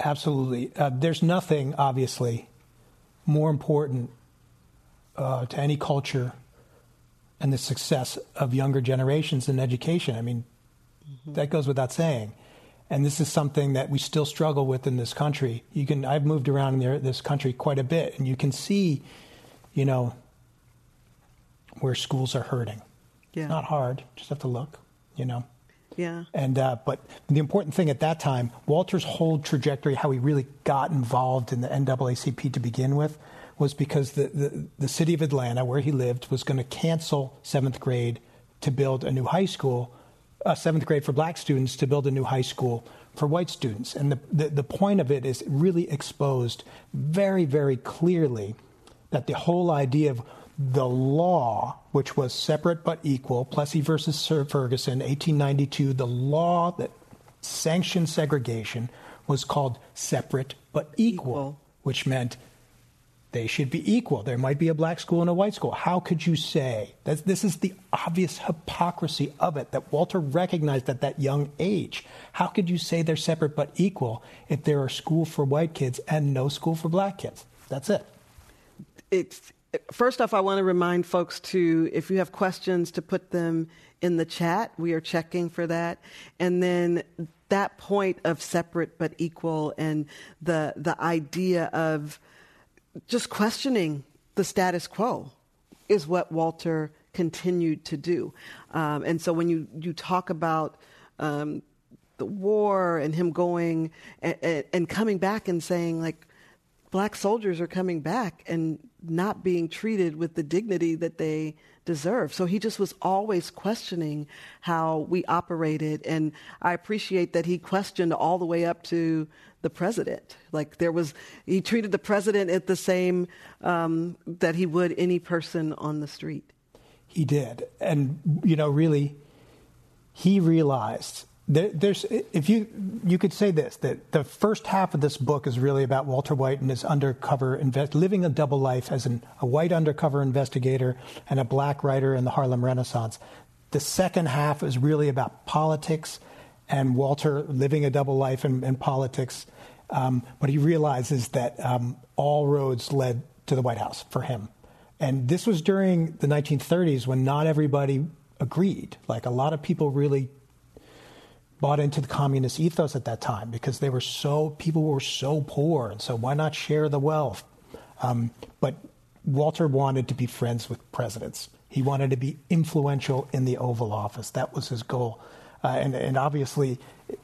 absolutely uh, there's nothing obviously more important uh, to any culture and the success of younger generations in education. I mean, mm-hmm. that goes without saying. And this is something that we still struggle with in this country. You can I've moved around in this country quite a bit, and you can see, you know, where schools are hurting. Yeah. Not hard, just have to look, you know. Yeah. And uh, but the important thing at that time, Walter's whole trajectory, how he really got involved in the NAACP to begin with, was because the, the, the city of Atlanta, where he lived, was going to cancel seventh grade to build a new high school, uh, seventh grade for black students to build a new high school for white students. And the, the, the point of it is really exposed very, very clearly that the whole idea of the law, which was separate but equal, Plessy versus Ferguson, 1892, the law that sanctioned segregation was called separate but equal, equal. which meant they should be equal. There might be a black school and a white school. How could you say that this is the obvious hypocrisy of it that Walter recognized at that young age? How could you say they're separate but equal if there are school for white kids and no school for black kids? That's it. It's first off, I want to remind folks to, if you have questions, to put them in the chat. We are checking for that. And then that point of separate but equal and the, the idea of just questioning the status quo is what Walter continued to do. Um, and so when you, you talk about um, the war and him going and, and, coming back and saying, like, black soldiers are coming back and not being treated with the dignity that they deserve. So he just was always questioning how we operated. And I appreciate that he questioned all the way up to the president. Like there was, he treated the president at the same um, that he would any person on the street. He did, and you know, really, he realized there, there's if you you could say this that the first half of this book is really about Walter White and his undercover invest, living a double life as an, a white undercover investigator and a black writer in the Harlem Renaissance. The second half is really about politics and Walter living a double life in, in politics. Um, but he realizes that um, all roads led to the White House for him. And this was during the 1930s when not everybody agreed. Like a lot of people really bought into the communist ethos at that time because they were so people were so poor, and so why not share the wealth? Um, but Walter wanted to be friends with presidents. He wanted to be influential in the Oval Office. That was his goal uh, and, and obviously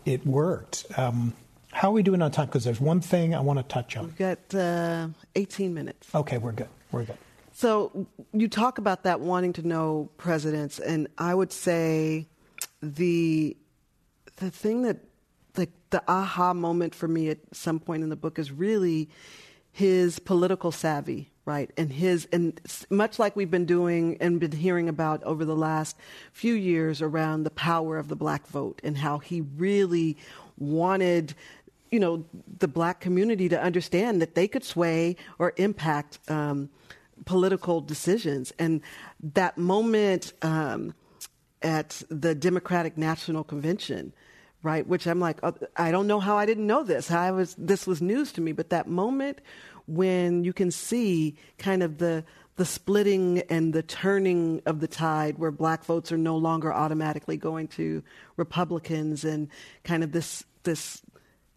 it worked. Um, how are we doing on time? Because there's one thing I want to touch on. We've got uh, 18 minutes. Okay, we're good. We're good. So you talk about that wanting to know presidents, and I would say the the thing that like the aha moment for me at some point in the book is really his political savvy right? And his, and much like we've been doing and been hearing about over the last few years around the power of the black vote and how he really wanted, you know, the black community to understand that they could sway or impact um, political decisions. And that moment um, at the Democratic National Convention, right? Which I'm like, oh, I don't know how I didn't know this. How I was, this was news to me. But that moment when you can see kind of the the splitting and the turning of the tide where black votes are no longer automatically going to Republicans and kind of this this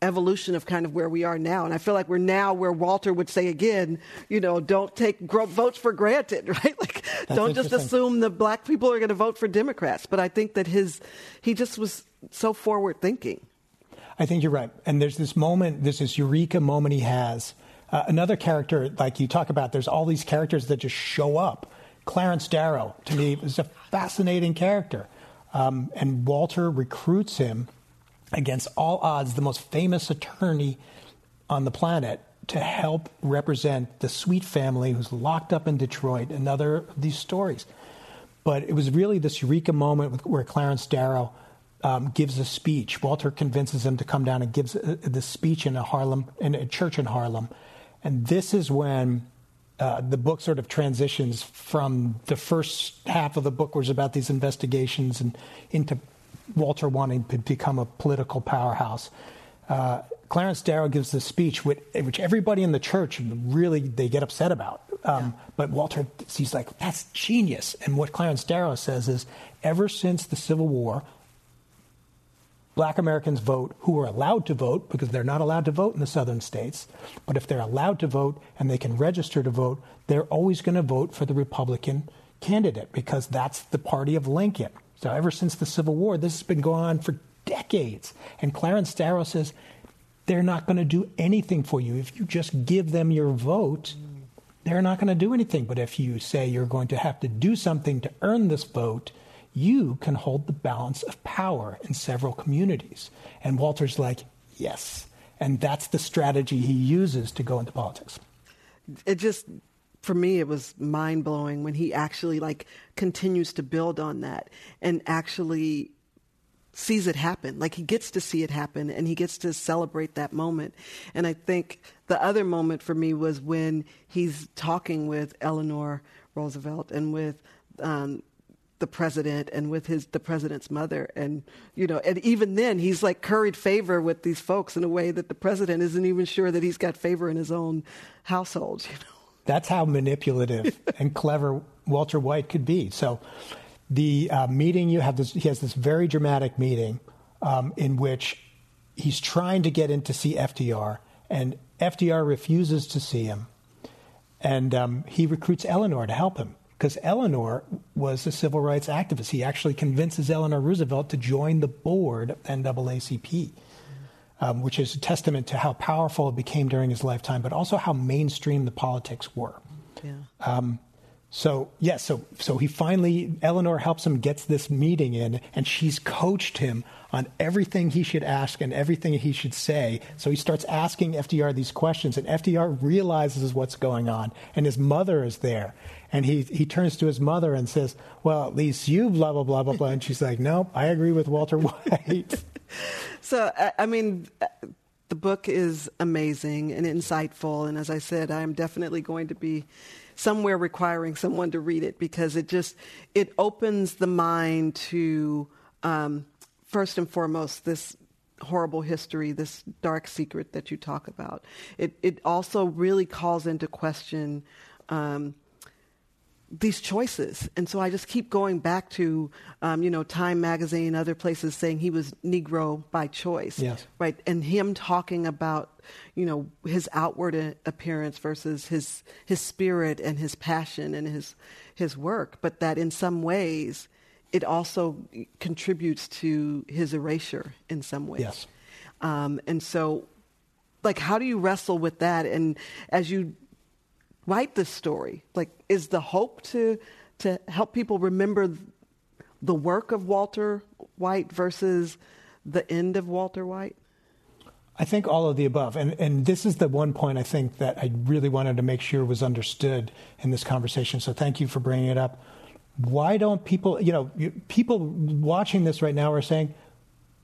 evolution of kind of where we are now. And I feel like we're now where Walter would say again, you know, don't take votes for granted, *laughs* right? Like, That's don't just assume that black people are going to vote for Democrats. But I think that his, he just was so forward thinking. I think you're right. And there's this moment, there's this eureka moment he has Uh, another character, like you talk about, there's all these characters that just show up. Clarence Darrow, to me, is a fascinating character. Um, and Walter recruits him against all odds, the most famous attorney on the planet, to help represent the Sweet family who's locked up in Detroit, another of these stories. But it was really this eureka moment where Clarence Darrow um, gives a speech. Walter convinces him to come down and gives uh, the speech in a Harlem, in a church in Harlem. And this is when uh, the book sort of transitions from the first half of the book, was about these investigations, and into Walter wanting to become a political powerhouse. Uh, Clarence Darrow gives this speech, which, which, everybody in the church really they get upset about. Um, yeah. But Walter, he's like, "That's genius." And what Clarence Darrow says is, ever since the Civil War, black Americans vote who are allowed to vote because they're not allowed to vote in the southern states. But if they're allowed to vote and they can register to vote, they're always going to vote for the Republican candidate because that's the party of Lincoln. So ever since the Civil War, this has been going on for decades. And Clarence Darrow says they're not going to do anything for you. If you just give them your vote, they're not going to do anything. But if you say you're going to have to do something to earn this vote, you can hold the balance of power in several communities. And Walter's like, yes. And that's the strategy he uses to go into politics. It just, for me, it was mind blowing when he actually like continues to build on that and actually sees it happen. Like he gets to see it happen and he gets to celebrate that moment. And I think the other moment for me was when he's talking with Eleanor Roosevelt and with um, the president and with his the president's mother. And you know and even then he's like curried favor with these folks in a way that the president isn't even sure that he's got favor in his own household *laughs* you know? That's how manipulative *laughs* and clever Walter White could be. So the uh, meeting you have this he has this very dramatic meeting um, in which he's trying to get in to see FDR and FDR refuses to see him. And um, he recruits Eleanor to help him because Eleanor was a civil rights activist. He actually convinces Eleanor Roosevelt to join the board of NAACP, um, which is a testament to how powerful it became during his lifetime, but also how mainstream the politics were. Yeah. Um, so yes, so so he finally Eleanor helps him gets this meeting in, and she's coached him on everything he should ask and everything he should say. So he starts asking FDR these questions, and FDR realizes what's going on, and his mother is there, and he he turns to his mother and says, "Well, at least you blah blah blah blah blah," and she's like, "No, I agree with Walter *laughs* White." *laughs* so I mean. The book is amazing and insightful, and as I said, I am definitely going to be somewhere requiring someone to read it because it just it opens the mind to um, first and foremost this horrible history, this dark secret that you talk about. It it also really calls into question. Um, these choices. And so I just keep going back to, um, you know, Time Magazine, other places saying he was Negro by choice. Yes. Right. And him talking about you know his outward appearance versus his his spirit and his passion and his his work, but that in some ways it also contributes to his erasure in some ways. Yes. Um, and so, like, how do you wrestle with that? And as you write this story, like, is the hope to to help people remember the work of Walter White versus the end of Walter White? I think all of the above. And, and this is the one point I think that I really wanted to make sure was understood in this conversation. So thank you for bringing it up. Why don't people, you know, people watching this right now are saying,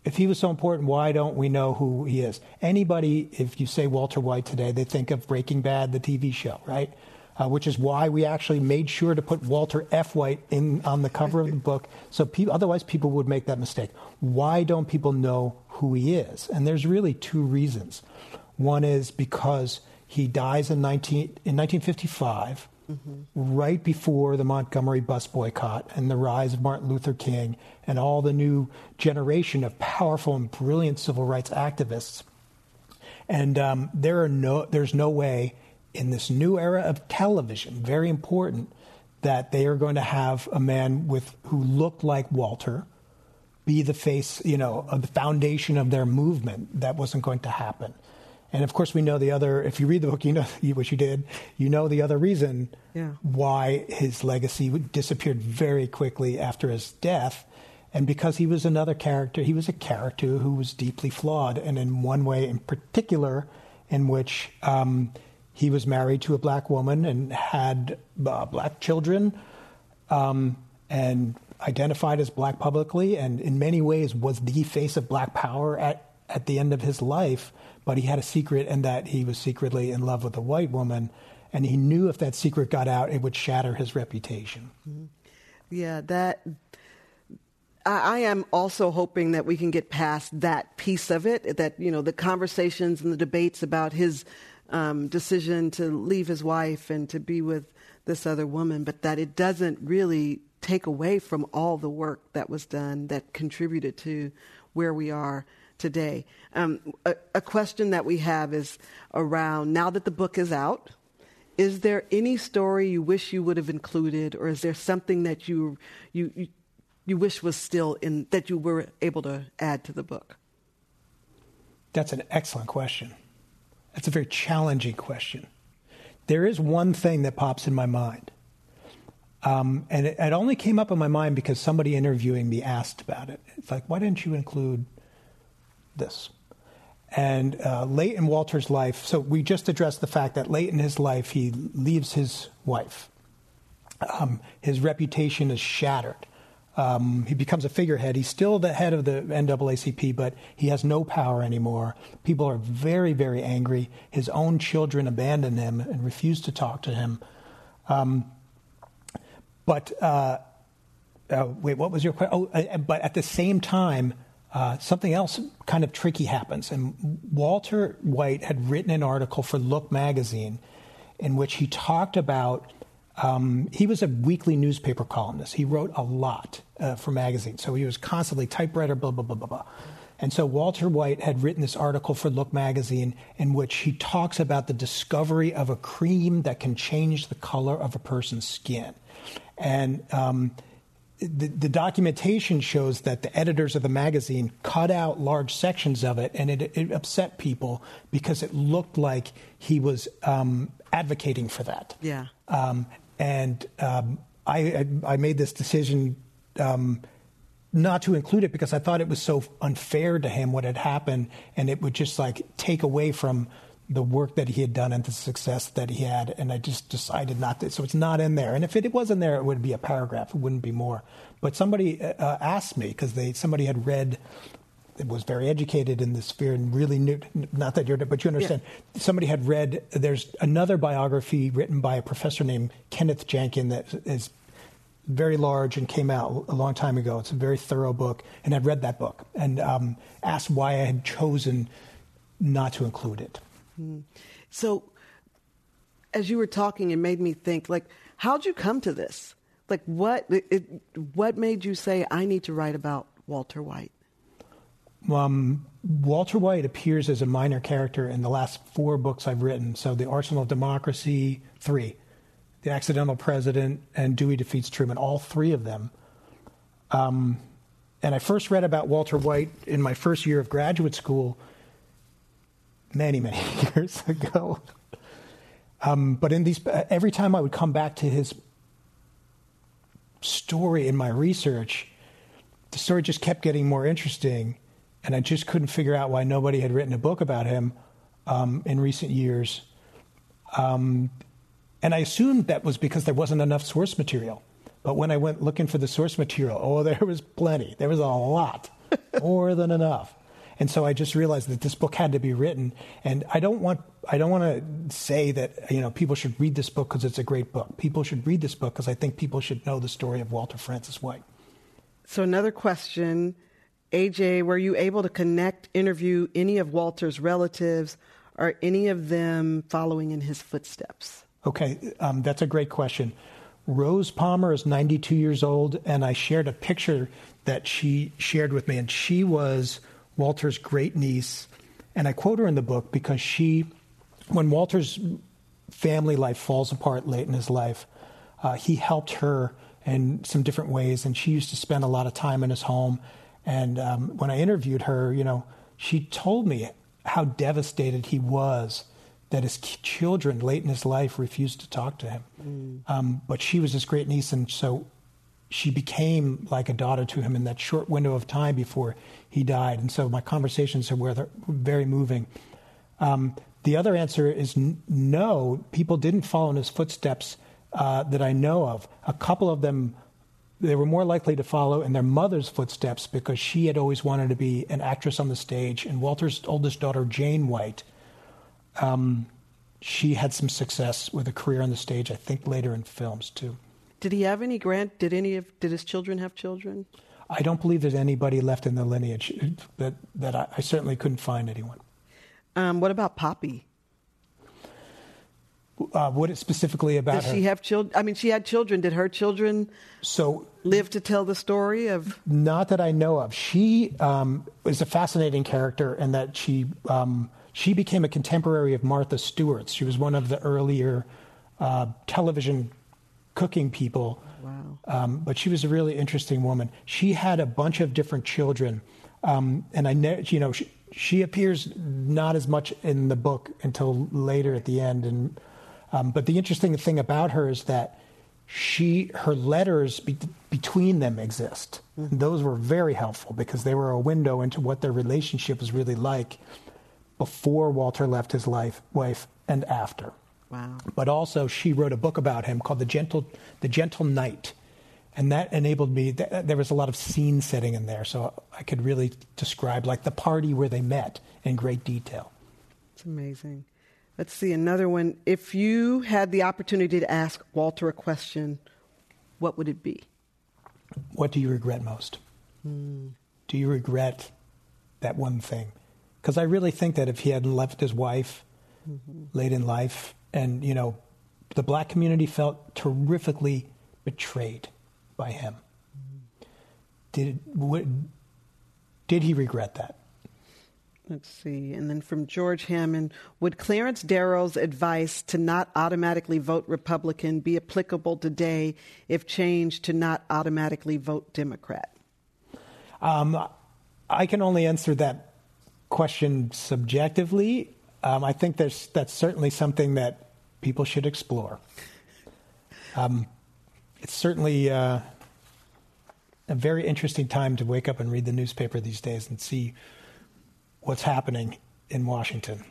if he was so important, why don't we know who he is? Anybody, if you say Walter White today, they think of Breaking Bad, the TV show, right? uh, which is why we actually made sure to put Walter F. White in on the cover of the book. So pe- otherwise, people would make that mistake. Why don't people know who he is? And there's really two reasons. One is because he dies in, 19, in 1955. Mm-hmm. Right before the Montgomery bus boycott and the rise of Martin Luther King and all the new generation of powerful and brilliant civil rights activists, and um, there are no, there's no way in this new era of television, very important that they are going to have a man with who looked like Walter be the face, you know, of the foundation of their movement. That wasn't going to happen. And of course, we know the other. If you read the book, you know *laughs* what you did. You know the other reason yeah. why his legacy disappeared very quickly after his death, and because he was another character. He was a character who was deeply flawed, and in one way, in particular, in which um, he was married to a black woman and had uh, black children, um, and identified as black publicly, and in many ways was the face of black power at at the end of his life but he had a secret and that he was secretly in love with a white woman. And he knew if that secret got out, it would shatter his reputation. Mm-hmm. Yeah, that. I am also hoping that we can get past that piece of it, that, you know, the conversations and the debates about his um, decision to leave his wife and to be with this other woman, but that it doesn't really take away from all the work that was done that contributed to where we are today. Um, a, a question that we have is around now that the book is out, is there any story you wish you would have included, or is there something that you you you, wish was still in that you were able to add to the book? That's an excellent question. That's a very challenging question. There is one thing that pops in my mind. Um, and it, it, only came up in my mind because somebody interviewing me asked about it. It's like, why didn't you include this. And uh, late in Walter's life, so we just addressed the fact that late in his life, he leaves his wife. Um, his reputation is shattered. Um, he becomes a figurehead. He's still the head of the NAACP, but he has no power anymore. People are very, very angry. His own children abandon him and refuse to talk to him. Um, but uh, uh, wait, what was your question? Oh, uh, but at the same time, uh, something else kind of tricky happens. And Walter White had written an article for Look magazine in which he talked about. Um, he was a weekly newspaper columnist. He wrote a lot uh, for magazines. So he was constantly typewriter, blah, blah, blah, blah, blah. And so Walter White had written this article for Look magazine in which he talks about the discovery of a cream that can change the color of a person's skin. And um, the, the, documentation shows that the editors of the magazine cut out large sections of it, and it, it upset people because it looked like he was um, advocating for that. Yeah. Um, and um, I, I, I, made this decision um, not to include it because I thought it was so unfair to him what had happened, and it would just like take away from the work that he had done and the success that he had, and I just decided not to. So it's not in there. And if it wasn't there, it would be a paragraph. It wouldn't be more. But somebody uh, uh asked me because they somebody had read. It was very educated in this sphere and really knew. Not that you're, but you understand. Yeah. Somebody had read. There's another biography written by a professor named Kenneth Janken that is very large and came out a long time ago. It's a very thorough book, and I'd read that book and um, asked why I had chosen not to include it. Mm. So, as you were talking, it made me think, like, how'd you come to this? Like, what it, what made you say I need to write about Walter White? Um, Walter White appears as a minor character in the last four books I've written. So, The Arsenal of Democracy, three, The Accidental President, and Dewey Defeats Truman, all three of them. Um, and I first read about Walter White in my first year of graduate school many, many *laughs* years ago. Um, but in these, every time I would come back to his story in my research, the story just kept getting more interesting, and I just couldn't figure out why nobody had written a book about him um, in recent years. Um, and I assumed that was because there wasn't enough source material. But when I went looking for the source material, oh, *laughs* there was plenty. There was a lot, *laughs* more than enough. And so I just realized that this book had to be written. And I don't want I don't want to say that you know people should read this book because it's a great book. People should read this book because I think people should know the story of Walter Francis White. So another question, AJ, were you able to connect, interview any of Walter's relatives? Are any of them following in his footsteps? Okay, um, that's a great question. Rose Palmer is 92 years old, and I shared a picture that she shared with me, and she was Walter's great niece. And I quote her in the book because she, when Walter's family life falls apart late in his life, uh, he helped her in some different ways. And she used to spend a lot of time in his home. And um, when I interviewed her, you know, she told me how devastated he was that his children late in his life refused to talk to him. Mm. Um, but she was his great niece, and so she became like a daughter to him in that short window of time before he died. And so my conversations were very moving. Um, the other answer is n- no, people didn't follow in his footsteps uh, that I know of. A couple of them, they were more likely to follow in their mother's footsteps because she had always wanted to be an actress on the stage. And Walter's oldest daughter, Jane White, um, she had some success with a career on the stage, I think later in films too. Did he have any grant? Did any of did his children have children? I don't believe there's anybody left in the lineage that that I, I certainly couldn't find anyone. Um, what about Poppy? Uh, what specifically about Does she have children? I mean, she had children. Did her children so live to tell the story of? Not that I know of. She um, is a fascinating character in that she um, she became a contemporary of Martha Stewart's. She was one of the earlier uh, television cooking people. Wow. Um, but she was a really interesting woman. She had a bunch of different children, um, and I know you know she, she appears not as much in the book until later at the end. And um, but the interesting thing about her is that she her letters be, between them exist. Mm-hmm. Those were very helpful because they were a window into what their relationship was really like before Walter left his life, wife and after. Wow. But also, she wrote a book about him called The Gentle, the Gentle Knight. And that enabled me there was a lot of scene setting in there so i could really describe like the party where they met in great detail. It's amazing. Let's see another one. If you had the opportunity to ask walter a question what would it be? What do you regret most? Hmm. do you regret that one thing? Because i really think that if he hadn't left his wife mm-hmm. late in life and you know the black community felt terrifically betrayed by him. Did, did he regret that? Let's see. And then from George Hammond Would Clarence Darrow's advice to not automatically vote Republican be applicable today if changed to not automatically vote Democrat? Um, I can only answer that question subjectively. Um, I think there's, that's certainly something that people should explore. Um, it's certainly uh, a very interesting time to wake up and read the newspaper these days and see what's happening in Washington.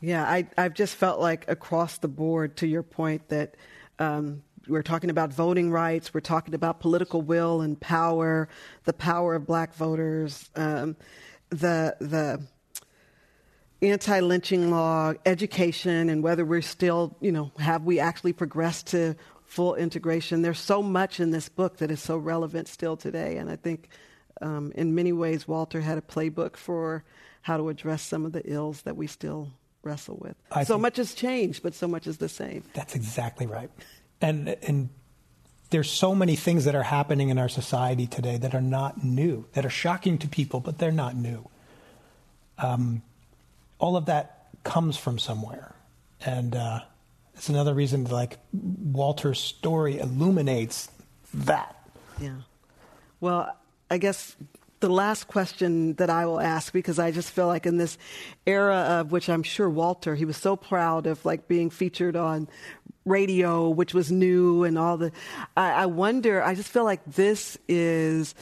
Yeah, I, have just felt like across the board, to your point, that um, we're talking about voting rights, we're talking about political will and power, the power of black voters, um, the the anti-lynching law, education, and whether we're still, you know, have we actually progressed to full integration. There's so much in this book that is so relevant still today, and I think um, in many ways Walter had a playbook for how to address some of the ills that we still wrestle with. I so much has changed, but so much is the same. That's exactly right, and and there's so many things that are happening in our society today that are not new, that are shocking to people, but they're not new. Um, all of that comes from somewhere, and. Uh, it's another reason like Walter's story illuminates that. Yeah. Well, I guess the last question that I will ask because I just feel like in this era of which I'm sure Walter he was so proud of like being featured on radio which was new and all the I, I wonder I just feel like this is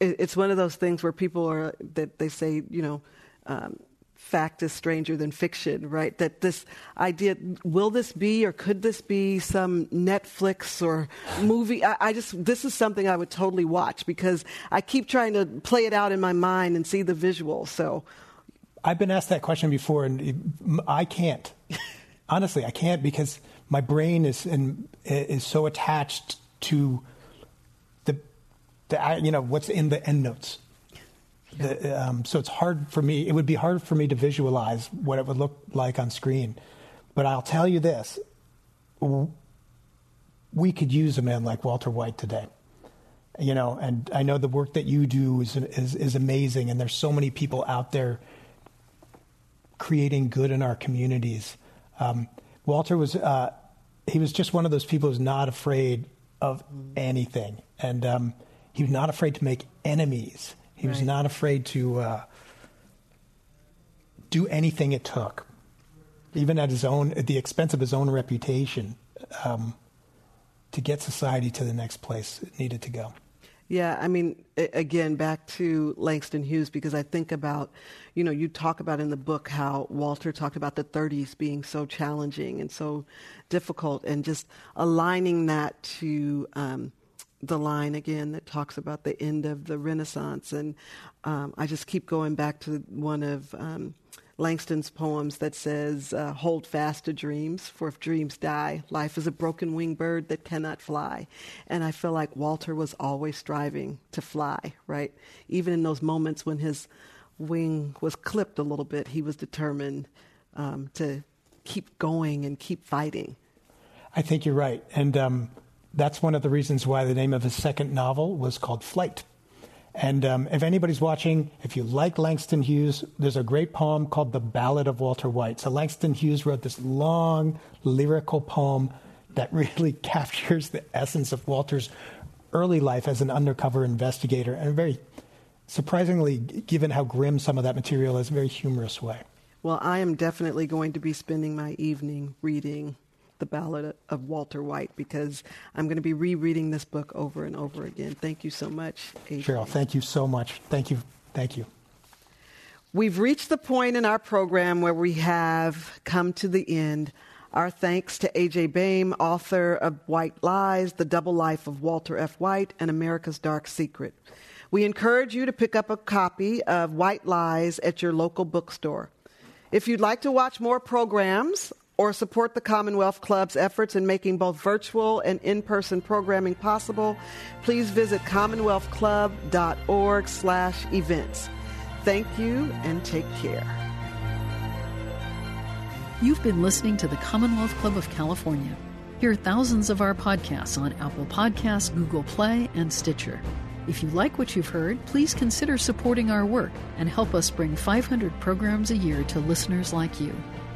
it, it's one of those things where people are that they say you know um, fact is stranger than fiction, right? That this idea, will this be or could this be some Netflix or movie? I, I, just, this is something I would totally watch because I keep trying to play it out in my mind and see the visual. So I've been asked that question before and I can't. *laughs* Honestly, I can't because my brain is, in, eh, is so attached to the, the, you know, what's in the end notes. The, um, so it's hard for me. It would be hard for me to visualize what it would look like on screen. But I'll tell you this: we could use a man like Walter White today. You know, and I know the work that you do is is, is amazing, and there's so many people out there creating good in our communities. Um, Walter was uh, he was just one of those people who's not afraid of anything, and um, he was not afraid to make enemies. He right. was not afraid to uh, do anything it took, even at his own at the expense of his own reputation, um, to get society to the next place it needed to go. Yeah, I mean, again, back to Langston Hughes, because I think about, you know, you talk about in the book how Walter talked about the 30s being so challenging and so difficult, and just aligning that to um, the line again that talks about the end of the Renaissance. And um, I just keep going back to one of um, Langston's poems that says, uh, Hold fast to dreams, for if dreams die, life is a broken winged bird that cannot fly. And I feel like Walter was always striving to fly, right? Even in those moments when his wing was clipped a little bit, he was determined um, to keep going and keep fighting. I think you're right. And um, that's one of the reasons why the name of his second novel was called Flight. And um, if anybody's watching, if you like Langston Hughes, there's a great poem called The Ballad of Walter White. So Langston Hughes wrote this long lyrical poem that *laughs* really captures the essence of Walter's early life as an undercover investigator in a very surprisingly, given how grim some of that material is, a very humorous way. Well, I am definitely going to be spending my evening reading the Ballad of Walter White because I'm going to be rereading this book over and over again. Thank you so much, Adrian. Cheryl. Thank you so much. Thank you. Thank you. We've reached the point in our program where we have come to the end. Our thanks to A.J. Baime, author of White Lies, The Double Life of Walter F. White, and America's Dark Secret. We encourage you to pick up a copy of White Lies at your local bookstore. If you'd like to watch more programs or support the Commonwealth Club's efforts in making both virtual and in-person programming possible, please visit commonwealthclub.org/events. Thank you and take care. You've been listening to the Commonwealth Club of California. Hear thousands of our podcasts on Apple Podcasts, Google Play, and Stitcher. If you like what you've heard, please consider supporting our work and help us bring 500 programs a year to listeners like you